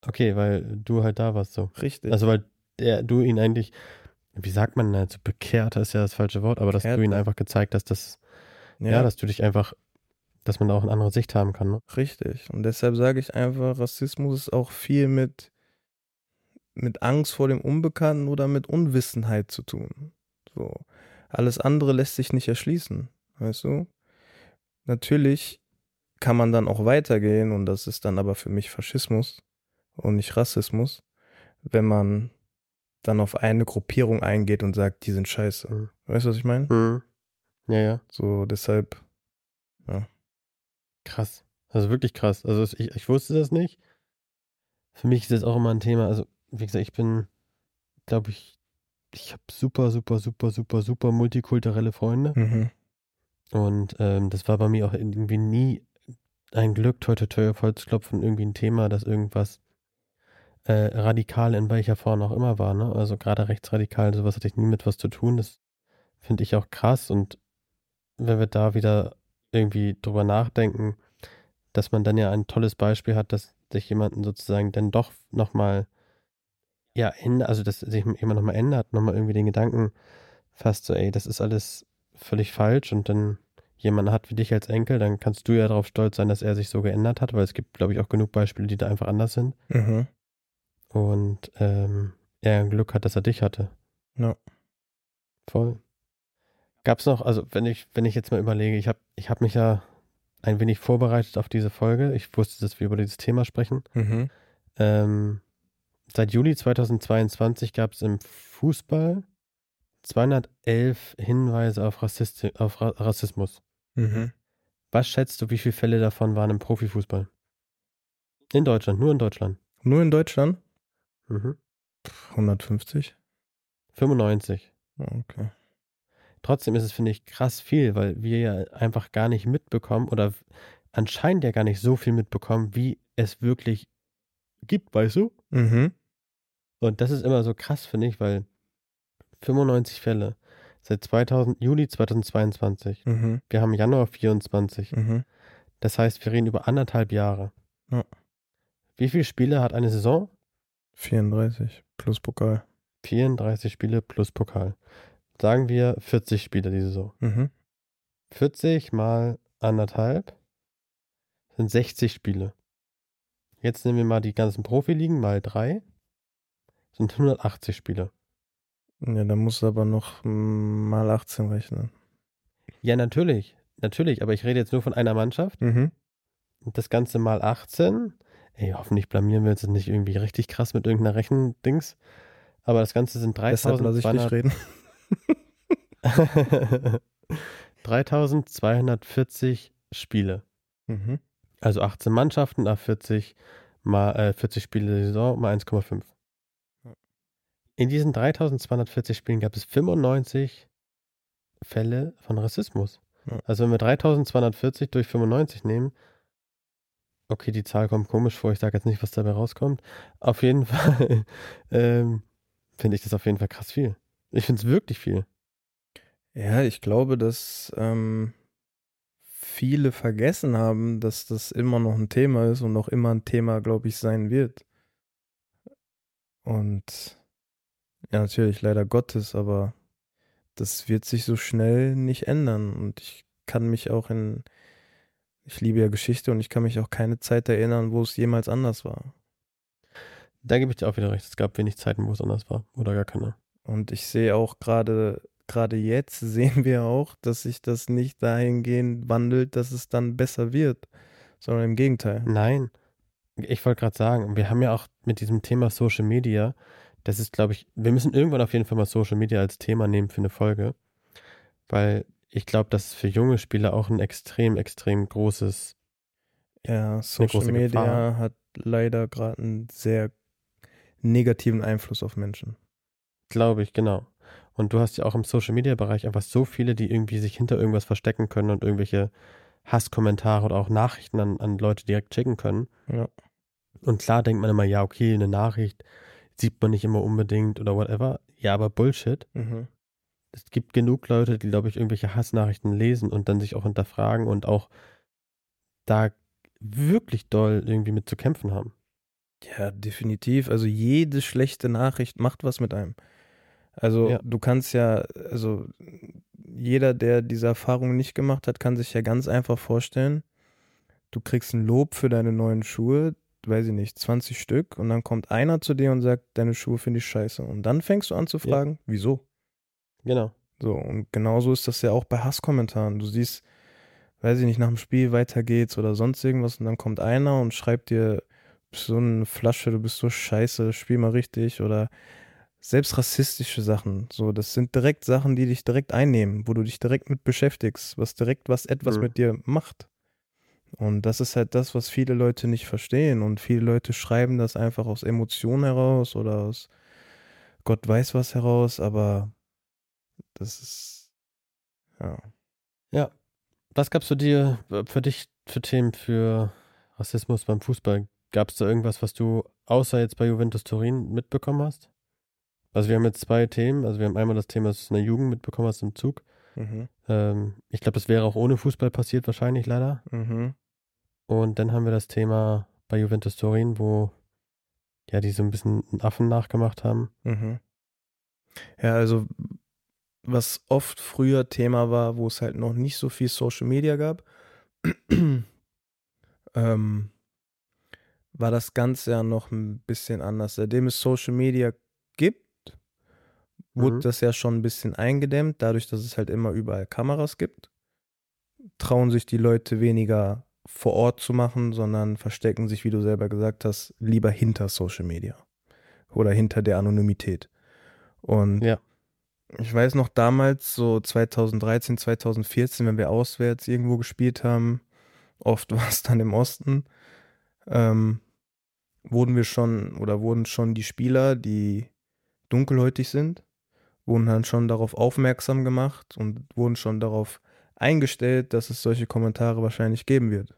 Okay, weil du halt da warst so. Richtig. Also weil der, du ihn eigentlich, wie sagt man, also bekehrt ist ja das falsche Wort, aber dass Bekehrt, du ihn einfach gezeigt hast, dass, ja. ja, dass du dich einfach, dass man auch eine andere Sicht haben kann. Ne? richtig. Und deshalb sage ich einfach, Rassismus ist auch viel mit, mit Angst vor dem Unbekannten oder mit Unwissenheit zu tun. So. Alles andere lässt sich nicht erschließen. Weißt du? Natürlich kann man dann auch weitergehen und das ist dann aber für mich Faschismus und nicht Rassismus, wenn man dann auf eine Gruppierung eingeht und sagt, die sind scheiße. Mhm. Weißt du, was ich meine? Mhm. Ja, ja. So, deshalb, Krass. Also wirklich krass. Also ich, ich wusste das nicht. Für mich ist das auch immer ein Thema. Also, wie gesagt, ich bin, glaube ich, ich habe super, super, super, super, super multikulturelle Freunde. mhm. Und ähm, das war bei mir auch irgendwie nie ein Glück, toi toi toi auf Holz klopfen, irgendwie ein Thema, das irgendwas äh, radikal in welcher Form auch immer war. Ne? Also gerade rechtsradikal, sowas hatte ich nie mit was zu tun. Das finde ich auch krass. Und wenn wir da wieder irgendwie drüber nachdenken, dass man dann ja ein tolles Beispiel hat, dass sich jemanden sozusagen dann doch nochmal, ja, ändert, also dass sich jemand nochmal ändert, nochmal irgendwie den Gedanken fasst, so, ey, das ist alles völlig falsch und dann jemanden hat wie dich als Enkel, dann kannst du ja darauf stolz sein, dass er sich so geändert hat, weil es gibt, glaube ich, auch genug Beispiele, die da einfach anders sind. Mhm. Und ähm, er ein Glück hat, dass er dich hatte. Ja. Voll. Gab es noch, also wenn ich, wenn ich jetzt mal überlege, ich habe ich hab mich ja ein wenig vorbereitet auf diese Folge. Ich wusste, dass wir über dieses Thema sprechen. Mhm. Ähm, seit Juli 2022 gab es im Fußball 211 Hinweise auf, Rassisti auf Ra Rassismus. Mhm. Was schätzt du, wie viele Fälle davon waren im Profifußball? In Deutschland, nur in Deutschland. Nur in Deutschland? Mhm. 150? 95. Okay. Trotzdem ist es, finde ich, krass viel, weil wir ja einfach gar nicht mitbekommen oder anscheinend ja gar nicht so viel mitbekommen, wie es wirklich gibt, weißt du? Mhm. Und das ist immer so krass, finde ich, weil 95 Fälle seit 2000, Juli 2022. Mhm. Wir haben Januar 24. Mhm. Das heißt, wir reden über anderthalb Jahre. Ja. Wie viele Spiele hat eine Saison? 34 plus Pokal. 34 Spiele plus Pokal. Sagen wir 40 Spiele die Saison. Mhm. 40 mal anderthalb sind 60 Spiele. Jetzt nehmen wir mal die ganzen Profiligen mal drei. Sind 180 Spiele. Ja, da musst du aber noch mm, mal 18 rechnen. Ja, natürlich. Natürlich, aber ich rede jetzt nur von einer Mannschaft. Mhm. Das Ganze mal 18. Ey, hoffentlich blamieren wir uns jetzt nicht irgendwie richtig krass mit irgendeiner Rechendings. Aber das Ganze sind Deshalb lasse ich 3200, reden. 3240 Spiele. Mhm. Also 18 Mannschaften, auf 40 mal äh, 40 Spiele der Saison mal 1,5. Ja. In diesen 3240 Spielen gab es 95 Fälle von Rassismus. Ja. Also wenn wir 3240 durch 95 nehmen, okay, die Zahl kommt komisch vor, ich sage jetzt nicht, was dabei rauskommt. Auf jeden Fall ähm, finde ich das auf jeden Fall krass viel. Ich finde es wirklich viel. Ja, ich glaube, dass ähm, viele vergessen haben, dass das immer noch ein Thema ist und auch immer ein Thema, glaube ich, sein wird. Und ja, natürlich leider Gottes, aber das wird sich so schnell nicht ändern. Und ich kann mich auch in, ich liebe ja Geschichte und ich kann mich auch keine Zeit erinnern, wo es jemals anders war. Da gebe ich dir auch wieder recht. Es gab wenig Zeiten, wo es anders war. Oder gar keine. Und ich sehe auch gerade, gerade jetzt sehen wir auch, dass sich das nicht dahingehend wandelt, dass es dann besser wird, sondern im Gegenteil. Nein. Ich wollte gerade sagen, wir haben ja auch mit diesem Thema Social Media, das ist, glaube ich, wir müssen irgendwann auf jeden Fall mal Social Media als Thema nehmen für eine Folge. Weil ich glaube, dass es für junge Spieler auch ein extrem, extrem großes. Ja, Social Media Gefahr. hat leider gerade einen sehr negativen Einfluss auf Menschen. Glaube ich, genau. Und du hast ja auch im Social Media Bereich einfach so viele, die irgendwie sich hinter irgendwas verstecken können und irgendwelche Hasskommentare oder auch Nachrichten an, an Leute direkt schicken können. Ja. Und klar denkt man immer, ja, okay, eine Nachricht sieht man nicht immer unbedingt oder whatever. Ja, aber Bullshit. Mhm. Es gibt genug Leute, die, glaube ich, irgendwelche Hassnachrichten lesen und dann sich auch hinterfragen und auch da wirklich doll irgendwie mit zu kämpfen haben. Ja, definitiv. Also jede schlechte Nachricht macht was mit einem. Also Ja. du kannst ja, also jeder, der diese Erfahrung nicht gemacht hat, kann sich ja ganz einfach vorstellen, du kriegst ein Lob für deine neuen Schuhe, weiß ich nicht, 20 Stück, und dann kommt einer zu dir und sagt, deine Schuhe finde ich scheiße. Und dann fängst du an zu Ja. fragen, wieso? Genau. So, und genauso ist das ja auch bei Hasskommentaren. Du siehst, weiß ich nicht, nach dem Spiel weiter geht's oder sonst irgendwas und dann kommt einer und schreibt dir, so eine Flasche, du bist so scheiße, spiel mal richtig oder selbst rassistische Sachen. So, das sind direkt Sachen, die dich direkt einnehmen, wo du dich direkt mit beschäftigst, was direkt was etwas Mhm. mit dir macht. Und das ist halt das, was viele Leute nicht verstehen. Und viele Leute schreiben das einfach aus Emotionen heraus oder aus Gott weiß was heraus, aber das ist, ja. Ja. Was gab's für dir, für dich, für Themen für Rassismus beim Fußball? Gab es da irgendwas, was du außer jetzt bei Juventus Turin mitbekommen hast? Also wir haben jetzt zwei Themen. Also wir haben einmal das Thema, dass du in der Jugend mitbekommen hast im Zug. Mhm. Ähm, ich glaube, das wäre auch ohne Fußball passiert wahrscheinlich leider. Mhm. Und dann haben wir das Thema bei Juventus Turin, wo ja die so ein bisschen einen Affen nachgemacht haben. Mhm. Ja, also was oft früher Thema war, wo es halt noch nicht so viel Social Media gab, ähm, war das Ganze ja noch ein bisschen anders. Seitdem es Social Media gibt, wurde Mhm. das ja schon ein bisschen eingedämmt, dadurch, dass es halt immer überall Kameras gibt. Trauen sich die Leute weniger vor Ort zu machen, sondern verstecken sich, wie du selber gesagt hast, lieber hinter Social Media oder hinter der Anonymität. Und Ja. Ich weiß noch damals, so 2013, 2014, wenn wir auswärts irgendwo gespielt haben, oft war es dann im Osten, ähm, wurden wir schon oder wurden schon die Spieler, die dunkelhäutig sind, wurden dann schon darauf aufmerksam gemacht und wurden schon darauf eingestellt, dass es solche Kommentare wahrscheinlich geben wird.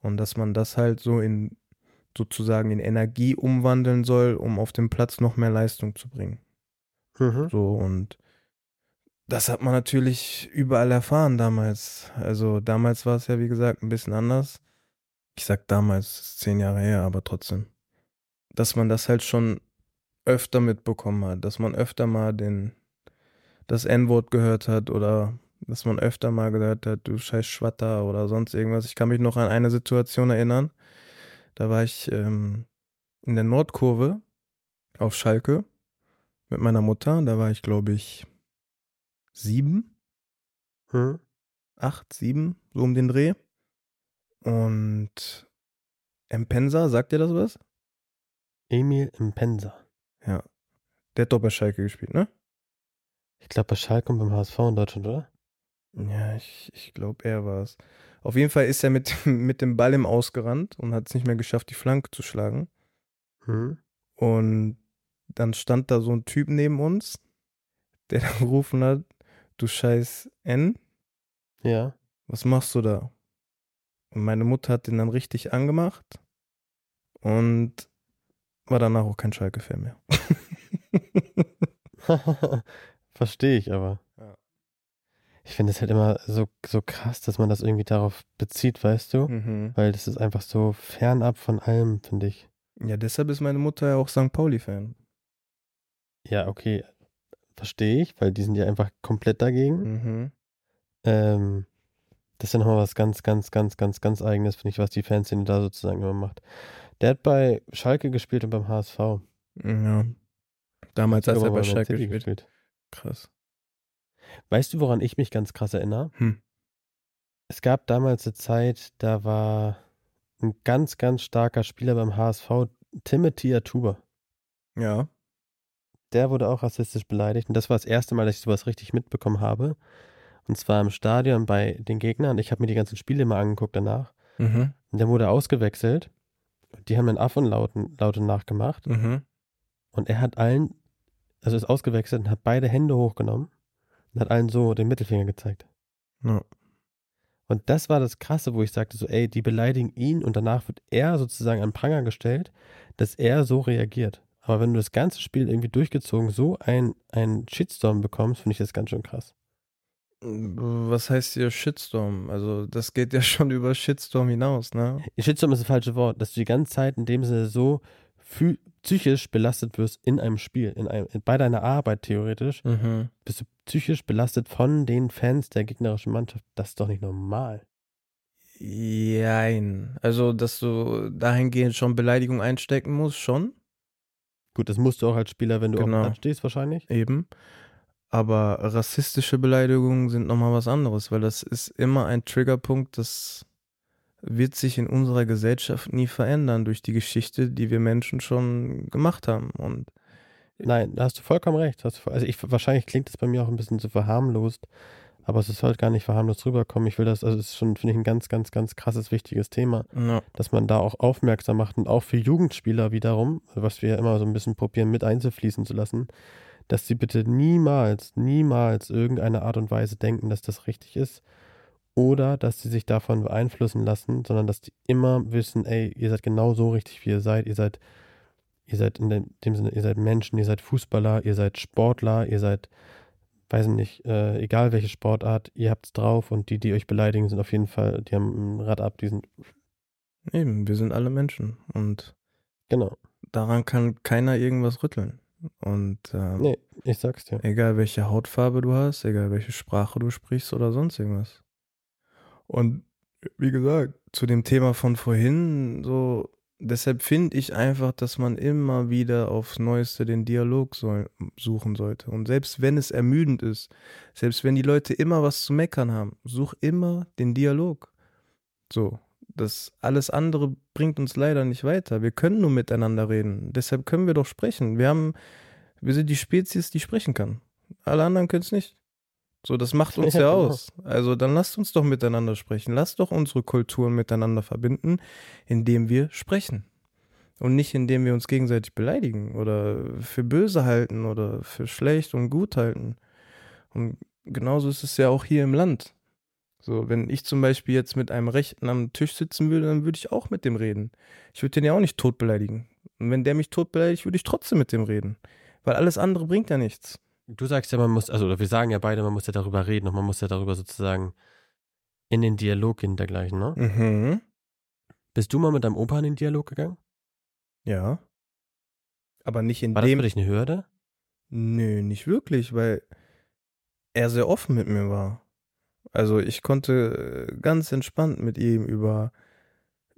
Und dass man das halt so in sozusagen in Energie umwandeln soll, um auf dem Platz noch mehr Leistung zu bringen. Mhm. So und das hat man natürlich überall erfahren damals. Also damals war es ja wie gesagt ein bisschen anders. Ich sag damals, zehn Jahre her, aber trotzdem. Dass man das halt schon öfter mitbekommen hat, dass man öfter mal den das N-Wort gehört hat oder dass man öfter mal gehört hat, du scheiß Schwatter oder sonst irgendwas. Ich kann mich noch an eine Situation erinnern. Da war ich ähm, in der Nordkurve auf Schalke mit meiner Mutter. Da war ich, glaube ich, sieben, Hm? acht, sieben, so um den Dreh. Und Mpensa, sagt dir das was? Emil Impensa. Der hat doch bei Schalke gespielt, ne? Ich glaube bei Schalke und beim HSV in Deutschland, oder? Ja, ich, ich glaube, er war es. Auf jeden Fall ist er mit, mit dem Ball im Ausgerannt und hat es nicht mehr geschafft, die Flanke zu schlagen. Hm? Und dann stand da so ein Typ neben uns, der dann gerufen hat, du scheiß N, Ja. was machst du da? Und meine Mutter hat den dann richtig angemacht und war danach auch kein Schalke-Fan mehr. Verstehe ich aber. Ja. Ich finde es halt immer so, so krass, dass man das irgendwie darauf bezieht, weißt du? mhm. Weil das ist einfach so fernab von allem, finde ich. Ja, deshalb ist meine Mutter ja auch St. Pauli-Fan. Ja, okay. Verstehe ich, weil die sind ja einfach komplett dagegen. Mhm. Ähm, das ist ja nochmal was ganz, ganz, ganz, ganz, ganz eigenes, finde ich, was die Fanszene da sozusagen immer macht. Der hat bei Schalke gespielt und beim HSV. Ja. Damals, als er bei Schalke gespielt Krass. Weißt du, woran ich mich ganz krass erinnere? Hm. Es gab damals eine Zeit, da war ein ganz, ganz starker Spieler beim HSV, Timothy Atuba. Ja. Der wurde auch rassistisch beleidigt und das war das erste Mal, dass ich sowas richtig mitbekommen habe. Und zwar im Stadion bei den Gegnern. Ich habe mir die ganzen Spiele mal angeguckt danach. Mhm. Und dann wurde er ausgewechselt. Die haben den Affenlauten Laute nachgemacht. Mhm. Und er hat allen, also ist ausgewechselt und hat beide Hände hochgenommen und hat allen so den Mittelfinger gezeigt. Ja. Und das war das Krasse, wo ich sagte so, ey, die beleidigen ihn und danach wird er sozusagen an Pranger gestellt, dass er so reagiert. Aber wenn du das ganze Spiel irgendwie durchgezogen so ein, ein Shitstorm bekommst, finde ich das ganz schön krass. Was heißt hier Shitstorm? Also, das geht ja schon über Shitstorm hinaus, ne? Shitstorm ist das falsche Wort, dass du die ganze Zeit in dem Sinne so phü- psychisch belastet wirst in einem Spiel, in einem, bei deiner Arbeit theoretisch, Mhm. bist du psychisch belastet von den Fans der gegnerischen Mannschaft. Das ist doch nicht normal. Jein. Also, dass du dahingehend schon Beleidigung einstecken musst, schon. Gut, das musst du auch als Spieler, wenn du Genau. auf dem Platz stehst, wahrscheinlich. Eben. Aber rassistische Beleidigungen sind nochmal was anderes, weil das ist immer ein Triggerpunkt, das wird sich in unserer Gesellschaft nie verändern durch die Geschichte, die wir Menschen schon gemacht haben. Und Nein, da hast du vollkommen recht. Also ich, wahrscheinlich klingt das bei mir auch ein bisschen so verharmlost, aber es soll gar nicht verharmlost rüberkommen. Ich will das, also es ist schon, finde ich, ein ganz, ganz, ganz krasses, wichtiges Thema, ja, dass man da auch aufmerksam macht und auch für Jugendspieler wiederum, was wir ja immer so ein bisschen probieren mit einzufließen zu lassen, dass sie bitte niemals, niemals irgendeine Art und Weise denken, dass das richtig ist oder dass sie sich davon beeinflussen lassen, sondern dass die immer wissen, ey, ihr seid genau so richtig, wie ihr seid, ihr seid Ihr seid in dem, dem Sinne, ihr seid Menschen, ihr seid Fußballer, ihr seid Sportler, ihr seid, weiß nicht, äh, egal welche Sportart, ihr habt's drauf und die, die euch beleidigen, sind auf jeden Fall, die haben ein Rad ab, die sind, eben, wir sind alle Menschen. Und genau. daran kann keiner irgendwas rütteln. Und ähm, Nee, ich sag's dir. Egal welche Hautfarbe du hast, egal welche Sprache du sprichst oder sonst irgendwas. Und wie gesagt, zu dem Thema von vorhin, so, deshalb finde ich einfach, dass man immer wieder aufs Neueste den Dialog soll, suchen sollte. Und selbst wenn es ermüdend ist, selbst wenn die Leute immer was zu meckern haben, such immer den Dialog. So, das alles andere bringt uns leider nicht weiter. Wir können nur miteinander reden. Deshalb können wir doch sprechen. Wir haben, wir sind die Spezies, die sprechen kann. alle anderen können es nicht. So, das macht uns ja, Ja, aus. Also dann lasst uns doch miteinander sprechen. Lasst doch unsere Kulturen miteinander verbinden, indem wir sprechen. Und nicht indem wir uns gegenseitig beleidigen oder für böse halten oder für schlecht und gut halten. Und genauso ist es ja auch hier im Land. So, wenn ich zum Beispiel jetzt mit einem Rechten am Tisch sitzen würde, dann würde ich auch mit dem reden. Ich würde den ja auch nicht tot beleidigen. Und wenn der mich tot beleidigt, würde ich trotzdem mit dem reden. Weil alles andere bringt ja nichts. Du sagst ja, man muss, also oder wir sagen ja beide, man muss ja darüber reden und man muss ja darüber sozusagen in den Dialog gehen dergleichen, ne? Mhm. Bist du mal mit deinem Opa in den Dialog gegangen? Ja. Aber nicht in War das dem. für dich eine Hürde? Nö, nicht wirklich, weil er sehr offen mit mir war. Also ich konnte äh, ganz entspannt mit ihm über,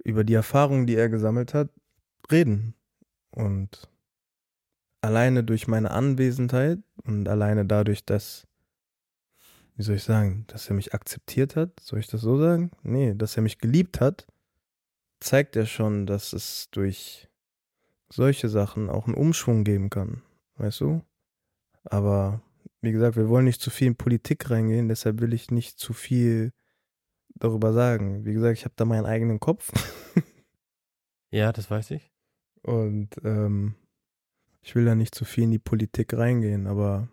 über die Erfahrungen, die er gesammelt hat, reden. Und alleine durch meine Anwesenheit und alleine dadurch, dass, wie soll ich sagen, dass er mich akzeptiert hat, soll ich das so sagen? Nee, dass er mich geliebt hat, zeigt er schon, dass es durch solche Sachen auch einen Umschwung geben kann. Weißt du? Aber wie gesagt, wir wollen nicht zu viel in Politik reingehen, deshalb will ich nicht zu viel darüber sagen. Wie gesagt, ich habe da meinen eigenen Kopf Ja, das weiß ich. und ähm, ich will da nicht zu viel in die Politik reingehen, aber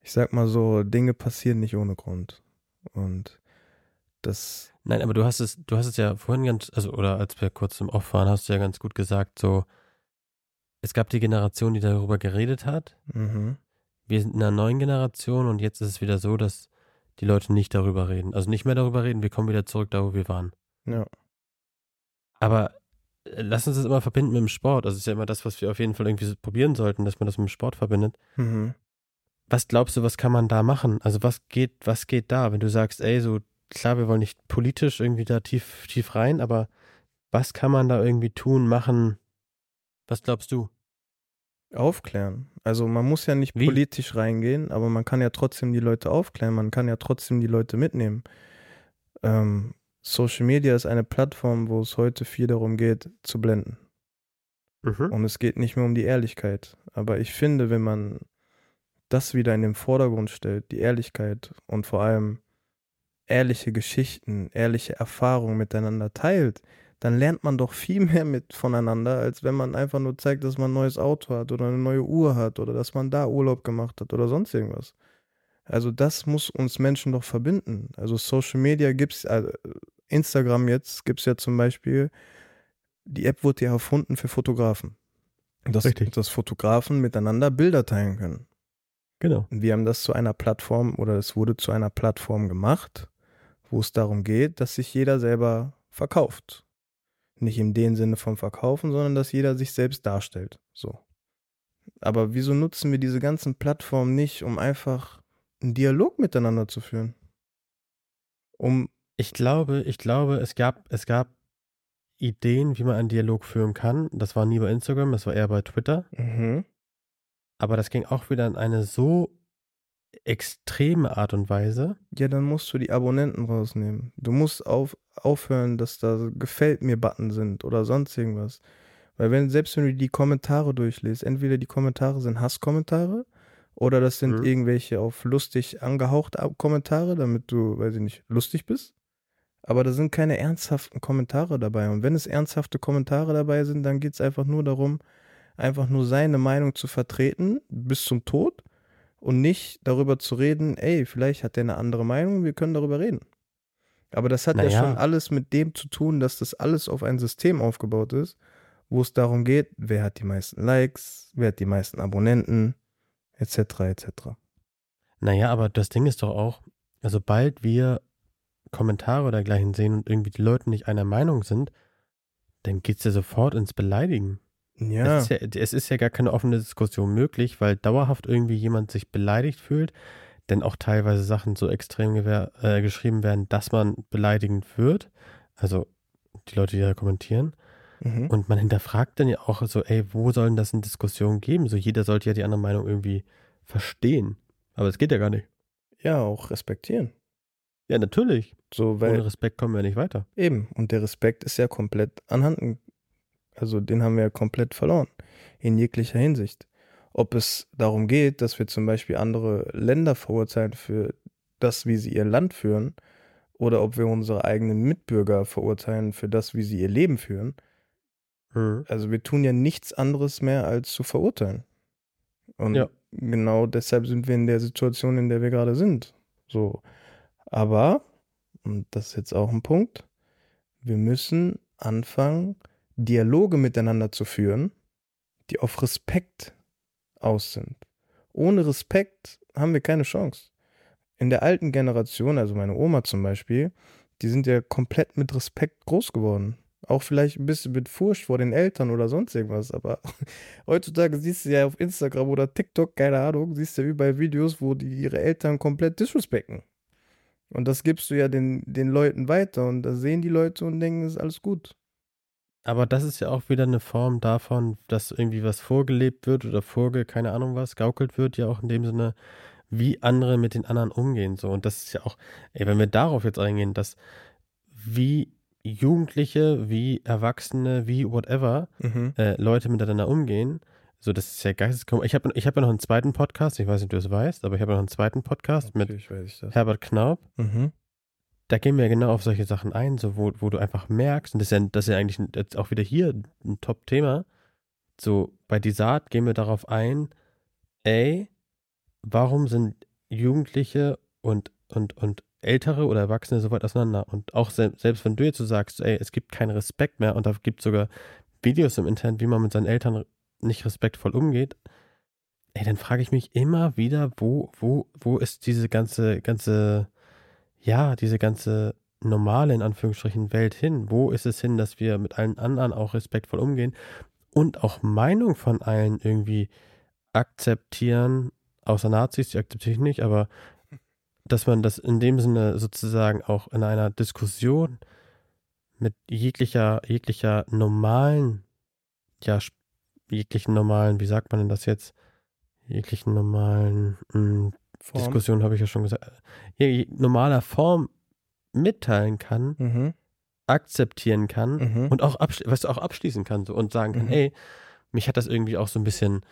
ich sag mal so, Dinge passieren nicht ohne Grund. Und das, Nein, aber du hast es, du hast es ja vorhin ganz, also oder als wir kurz im Off waren, hast du ja ganz gut gesagt, so es gab die Generation, die darüber geredet hat. mhm, Wir sind in einer neuen Generation und jetzt ist es wieder so, dass die Leute nicht darüber reden. Also nicht mehr darüber reden, wir kommen wieder zurück da, wo wir waren. ja, Aber lass uns das immer verbinden mit dem Sport. Also es ist ja immer das, was wir auf jeden Fall irgendwie so probieren sollten, dass man das mit dem Sport verbindet. mhm. Was glaubst du, was kann man da machen? Also was geht, was geht da, wenn du sagst, ey, so klar, wir wollen nicht politisch irgendwie da tief, tief rein, aber was kann man da irgendwie tun, machen? Was glaubst du? Aufklären. Also man muss ja nicht Wie? politisch reingehen, aber man kann ja trotzdem die Leute aufklären, man kann ja trotzdem die Leute mitnehmen. Ähm, Social Media ist eine Plattform, wo es heute viel darum geht, zu blenden. Mhm. Und es geht nicht mehr um die Ehrlichkeit. Aber ich finde, wenn man das wieder in den Vordergrund stellt, die Ehrlichkeit und vor allem ehrliche Geschichten, ehrliche Erfahrungen miteinander teilt, dann lernt man doch viel mehr mit voneinander, als wenn man einfach nur zeigt, dass man ein neues Auto hat oder eine neue Uhr hat oder dass man da Urlaub gemacht hat oder sonst irgendwas. Also das muss uns Menschen doch verbinden. Also Social Media gibt's, also Instagram jetzt gibt's ja zum Beispiel, die App wurde ja erfunden für Fotografen. Dass, Richtig. dass Fotografen miteinander Bilder teilen können. Genau. Und wir haben das zu einer Plattform oder es wurde zu einer Plattform gemacht, wo es darum geht, dass sich jeder selber verkauft. Nicht in dem Sinne vom Verkaufen, sondern dass jeder sich selbst darstellt. So. Aber wieso nutzen wir diese ganzen Plattformen nicht, um einfach einen Dialog miteinander zu führen? Um, Ich glaube, ich glaube, es gab, es gab Ideen, wie man einen Dialog führen kann. Das war nie bei Instagram, das war eher bei Twitter. mhm, Aber das ging auch wieder in eine so extreme Art und Weise. ja, dann musst du die Abonnenten rausnehmen. Du musst auf, aufhören, dass da gefällt mir Button sind oder sonst irgendwas. Weil wenn, selbst wenn du die Kommentare durchliest, entweder die Kommentare sind Hasskommentare oder das sind Mhm. irgendwelche auf lustig angehauchte Kommentare, damit du, weiß ich nicht, lustig bist. Aber da sind keine ernsthaften Kommentare dabei. Und wenn es ernsthafte Kommentare dabei sind, dann geht es einfach nur darum, einfach nur seine Meinung zu vertreten bis zum Tod und nicht darüber zu reden, ey, vielleicht hat der eine andere Meinung, wir können darüber reden. Aber das hat ja Naja. schon alles mit dem zu tun, dass das alles auf ein System aufgebaut ist, wo es darum geht, wer hat die meisten Likes, wer hat die meisten Abonnenten, etc. etc. Naja, aber das Ding ist doch auch, also sobald wir Kommentare oder dergleichen sehen und irgendwie die Leute nicht einer Meinung sind, dann geht's ja sofort ins Beleidigen. Ja, Es, ist ja, es ist ja gar keine offene Diskussion möglich, weil dauerhaft irgendwie jemand sich beleidigt fühlt, denn auch teilweise Sachen so extrem äh, geschrieben werden, dass man beleidigend wird. Also die Leute, die da kommentieren. mhm. Und man hinterfragt dann ja auch so, ey, wo sollen das in Diskussionen geben? So jeder sollte ja die andere Meinung irgendwie verstehen. Aber es geht ja gar nicht. ja, auch respektieren. Ja, natürlich. So, weil Ohne Respekt kommen wir nicht weiter. Eben, und der Respekt ist ja komplett anhanden. Also den haben wir ja komplett verloren. In jeglicher Hinsicht. Ob es darum geht, dass wir zum Beispiel andere Länder verurteilen für das, wie sie ihr Land führen, oder ob wir unsere eigenen Mitbürger verurteilen für das, wie sie ihr Leben führen. Mhm. Also wir tun ja nichts anderes mehr, als zu verurteilen. Und Ja. genau deshalb sind wir in der Situation, in der wir gerade sind. So. Aber, und das ist jetzt auch ein Punkt, wir müssen anfangen, Dialoge miteinander zu führen, die auf Respekt aus sind. Ohne Respekt haben wir keine Chance. In der alten Generation, also meine Oma zum Beispiel, die sind ja komplett mit Respekt groß geworden. Auch vielleicht ein bisschen mit Furcht vor den Eltern oder sonst irgendwas. Aber heutzutage siehst du ja auf Instagram oder TikTok, keine Ahnung, siehst du ja überall Videos, wo die ihre Eltern komplett disrespekten. Und das gibst du ja den, den Leuten weiter und da sehen die Leute und denken, es ist alles gut. Aber das ist ja auch wieder eine Form davon, dass irgendwie was vorgelebt wird oder vorge, keine Ahnung was, gaukelt wird, ja auch in dem Sinne, wie andere mit den anderen umgehen. So. Und das ist ja auch, ey, wenn wir darauf jetzt eingehen, dass wie Jugendliche, wie Erwachsene, wie whatever, Mhm. äh, Leute miteinander umgehen, so das ist ja geisteskrank. Ich habe ich hab ja noch einen zweiten Podcast, ich weiß nicht, ob du das weißt, aber ich habe ja noch einen zweiten Podcast mit Natürlich das. Herbert Knaub. Mhm. da gehen wir genau auf solche Sachen ein, so wo, wo du einfach merkst, und das ist ja, das ist ja eigentlich jetzt auch wieder hier ein Top-Thema, so bei Disat gehen wir darauf ein, ey, warum sind Jugendliche und, und, und Ältere oder Erwachsene so weit auseinander? Und auch se selbst wenn du jetzt so sagst, ey, es gibt keinen Respekt mehr und da gibt es sogar Videos im Internet, wie man mit seinen Eltern nicht respektvoll umgeht, ey, dann frage ich mich immer wieder, wo, wo, wo ist diese ganze, ganze ja, diese ganze normale, in Anführungsstrichen, Welt hin? Wo ist es hin, dass wir mit allen anderen auch respektvoll umgehen und auch Meinung von allen irgendwie akzeptieren, außer Nazis, die akzeptiere ich nicht, aber dass man das in dem Sinne sozusagen auch in einer Diskussion mit jeglicher, jeglicher normalen, ja, jeglichen normalen, wie sagt man denn das jetzt? Jeglichen normalen, mh, Form. Diskussion habe ich ja schon gesagt, hier normaler Form mitteilen kann, Mhm. akzeptieren kann Mhm. und auch, weißt du, auch abschließen kann so, und sagen kann, Mhm. ey, mich hat das irgendwie auch so ein bisschen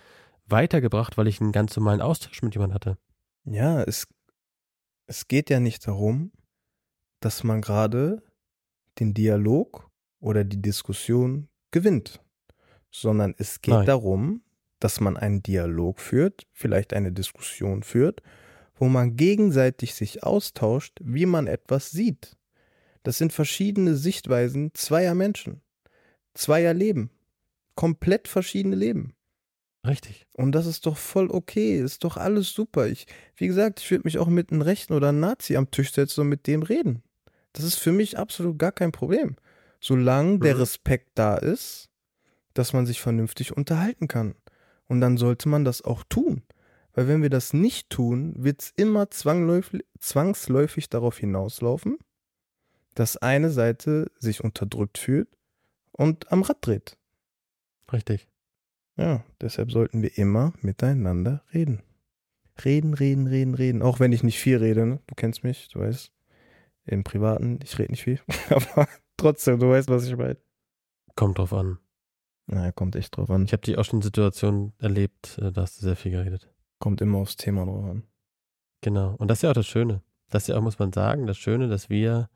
weitergebracht, weil ich einen ganz normalen Austausch mit jemandem hatte. Ja, es, es geht ja nicht darum, dass man gerade den Dialog oder die Diskussion gewinnt, sondern es geht Nein. darum, dass man einen Dialog führt, vielleicht eine Diskussion führt, wo man gegenseitig sich austauscht, wie man etwas sieht. Das sind verschiedene Sichtweisen zweier Menschen, zweier Leben, komplett verschiedene Leben. Richtig. Und das ist doch voll okay, ist doch alles super. Ich, wie gesagt, ich würde mich auch mit einem Rechten oder einem Nazi am Tisch setzen und mit dem reden. Das ist für mich absolut gar kein Problem. Solange der Mhm. Respekt da ist, dass man sich vernünftig unterhalten kann. Und dann sollte man das auch tun. Weil wenn wir das nicht tun, wird es immer zwangläufig, zwangsläufig darauf hinauslaufen, dass eine Seite sich unterdrückt fühlt und am Rad dreht. Richtig. Ja, deshalb sollten wir immer miteinander reden. Reden, reden, reden, reden. Auch wenn ich nicht viel rede, ne? Du kennst mich, du weißt. Im Privaten, ich rede nicht viel. Aber trotzdem, du weißt, was ich meine. Kommt drauf an. Na, kommt echt drauf an. Ich habe die auch schon in Situationen erlebt, äh, da hast du sehr viel geredet. Kommt immer aufs Thema drauf an. Genau. Und das ist ja auch das Schöne. Das ist ja auch, muss man sagen, das Schöne, dass wir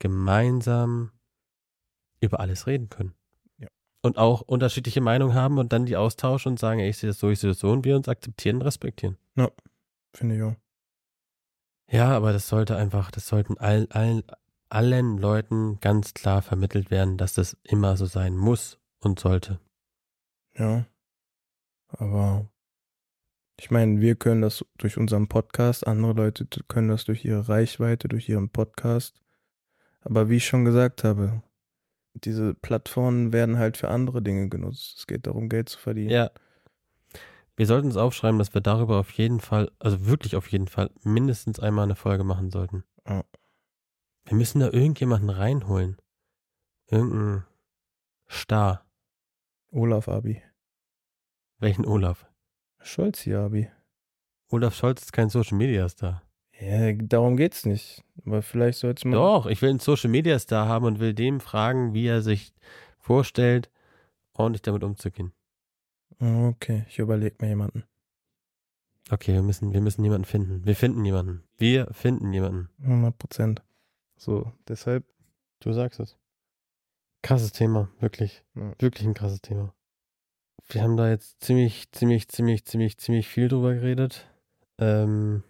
gemeinsam über alles reden können. Ja. Und auch unterschiedliche Meinungen haben und dann die austauschen und sagen, ey, ich sehe das so, ich sehe das so und wir uns akzeptieren und respektieren. Finde ich auch. Ja, aber das sollte einfach, das sollten all, all, allen Leuten ganz klar vermittelt werden, dass das immer so sein muss und sollte. Ja. Aber ich meine, wir können das durch unseren Podcast, andere Leute können das durch ihre Reichweite, durch ihren Podcast. Aber wie ich schon gesagt habe, diese Plattformen werden halt für andere Dinge genutzt. Es geht darum, Geld zu verdienen. Ja. Wir sollten uns aufschreiben, dass wir darüber auf jeden Fall, also wirklich auf jeden Fall, mindestens einmal eine Folge machen sollten. Ja. Wir müssen da irgendjemanden reinholen. Irgendeinen Star. Olaf Abi. Welchen Olaf? Scholz hier, Abi. Olaf Scholz ist kein Social Media Star. Ja, darum geht's nicht. Aber vielleicht sollte man. Doch, ich will einen Social Media Star haben und will dem fragen, wie er sich vorstellt, ordentlich damit umzugehen. Okay, ich überlege mir jemanden. Okay, wir müssen, wir müssen jemanden finden. Wir finden jemanden. Wir finden jemanden. 100 Prozent. So, deshalb. Du sagst es. Krasses Thema, wirklich. Ja. Wirklich ein krasses Thema. Wir haben da jetzt ziemlich, ziemlich, ziemlich, ziemlich, ziemlich viel drüber geredet. Ähm,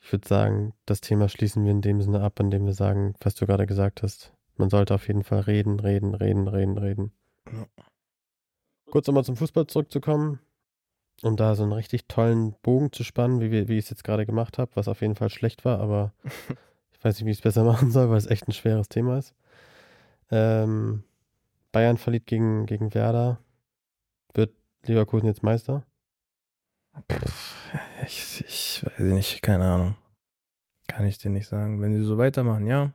ich würde sagen, das Thema schließen wir in dem Sinne ab, indem wir sagen, was du gerade gesagt hast. Man sollte auf jeden Fall reden, reden, reden, reden, reden. Ja. Kurz nochmal zum Fußball zurückzukommen, um da so einen richtig tollen Bogen zu spannen, wie, wir, wie ich es jetzt gerade gemacht habe, was auf jeden Fall schlecht war, aber ich weiß nicht, wie ich es besser machen soll, weil es echt ein schweres Thema ist. Ähm, Bayern verliert gegen, gegen Werder. Wird Leverkusen jetzt Meister? Ich, ich weiß nicht, keine Ahnung. Kann ich dir nicht sagen. Wenn sie so weitermachen, ja.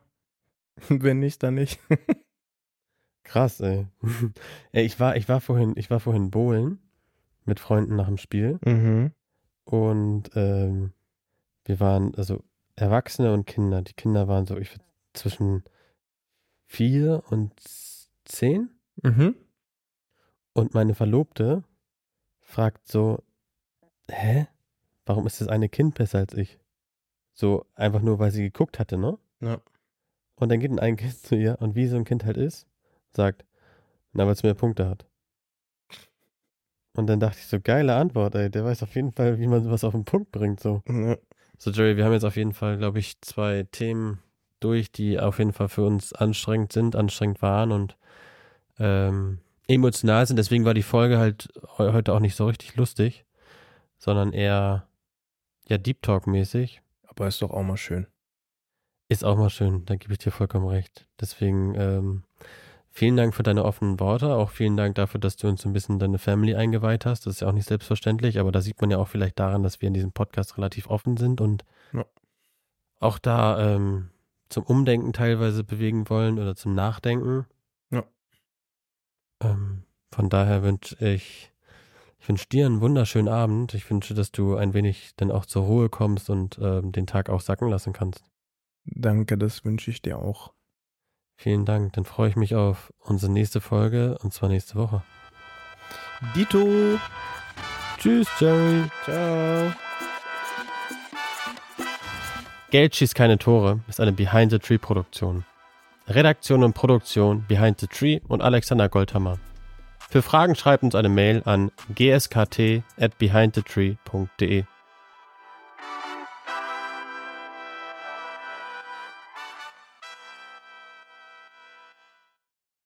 Wenn nicht, dann nicht. Krass, ey. ey ich, war, ich, war vorhin, ich war vorhin bowlen mit Freunden nach dem Spiel Mhm. und ähm, wir waren, also Erwachsene und Kinder. Die Kinder waren so, ich zwischen vier und zehn Mhm. und meine Verlobte fragt so, hä? Warum ist das eine Kind besser als ich? So einfach nur, weil sie geguckt hatte, ne? Ja. Und dann geht ein Kind zu ihr und wie so ein Kind halt ist, sagt, na, weil es mehr Punkte hat. Und dann dachte ich so, geile Antwort, ey. Der weiß auf jeden Fall, wie man sowas auf den Punkt bringt, so. Ja. So, Jerry, wir haben jetzt auf jeden Fall, glaube ich, zwei Themen durch, die auf jeden Fall für uns anstrengend sind, anstrengend waren und ähm, emotional sind. Deswegen war die Folge halt heu- heute auch nicht so richtig lustig, sondern eher ja Deep Talk mäßig. Aber ist doch auch mal schön. Ist auch mal schön, da gebe ich dir vollkommen recht. Deswegen ähm, vielen Dank für deine offenen Worte, auch vielen Dank dafür, dass du uns so ein bisschen deine Family eingeweiht hast. Das ist ja auch nicht selbstverständlich, aber da sieht man ja auch vielleicht daran, dass wir in diesem Podcast relativ offen sind und Ja. auch da ähm, zum Umdenken teilweise bewegen wollen oder zum Nachdenken. Ja. Ähm, von daher wünsche ich, ich wünsche dir einen wunderschönen Abend. Ich wünsche, dass du ein wenig dann auch zur Ruhe kommst und ähm, den Tag auch sacken lassen kannst. Danke, das wünsche ich dir auch. Vielen Dank. Dann freue ich mich auf unsere nächste Folge und zwar nächste Woche. Dito. Tschüss, Jerry. Ciao. Geld schießt keine Tore ist eine Behind the Tree Produktion. Redaktion und Produktion Behind the Tree und Alexander Goldhammer. Für Fragen schreibt uns eine Mail an gskt at behindthetree.de.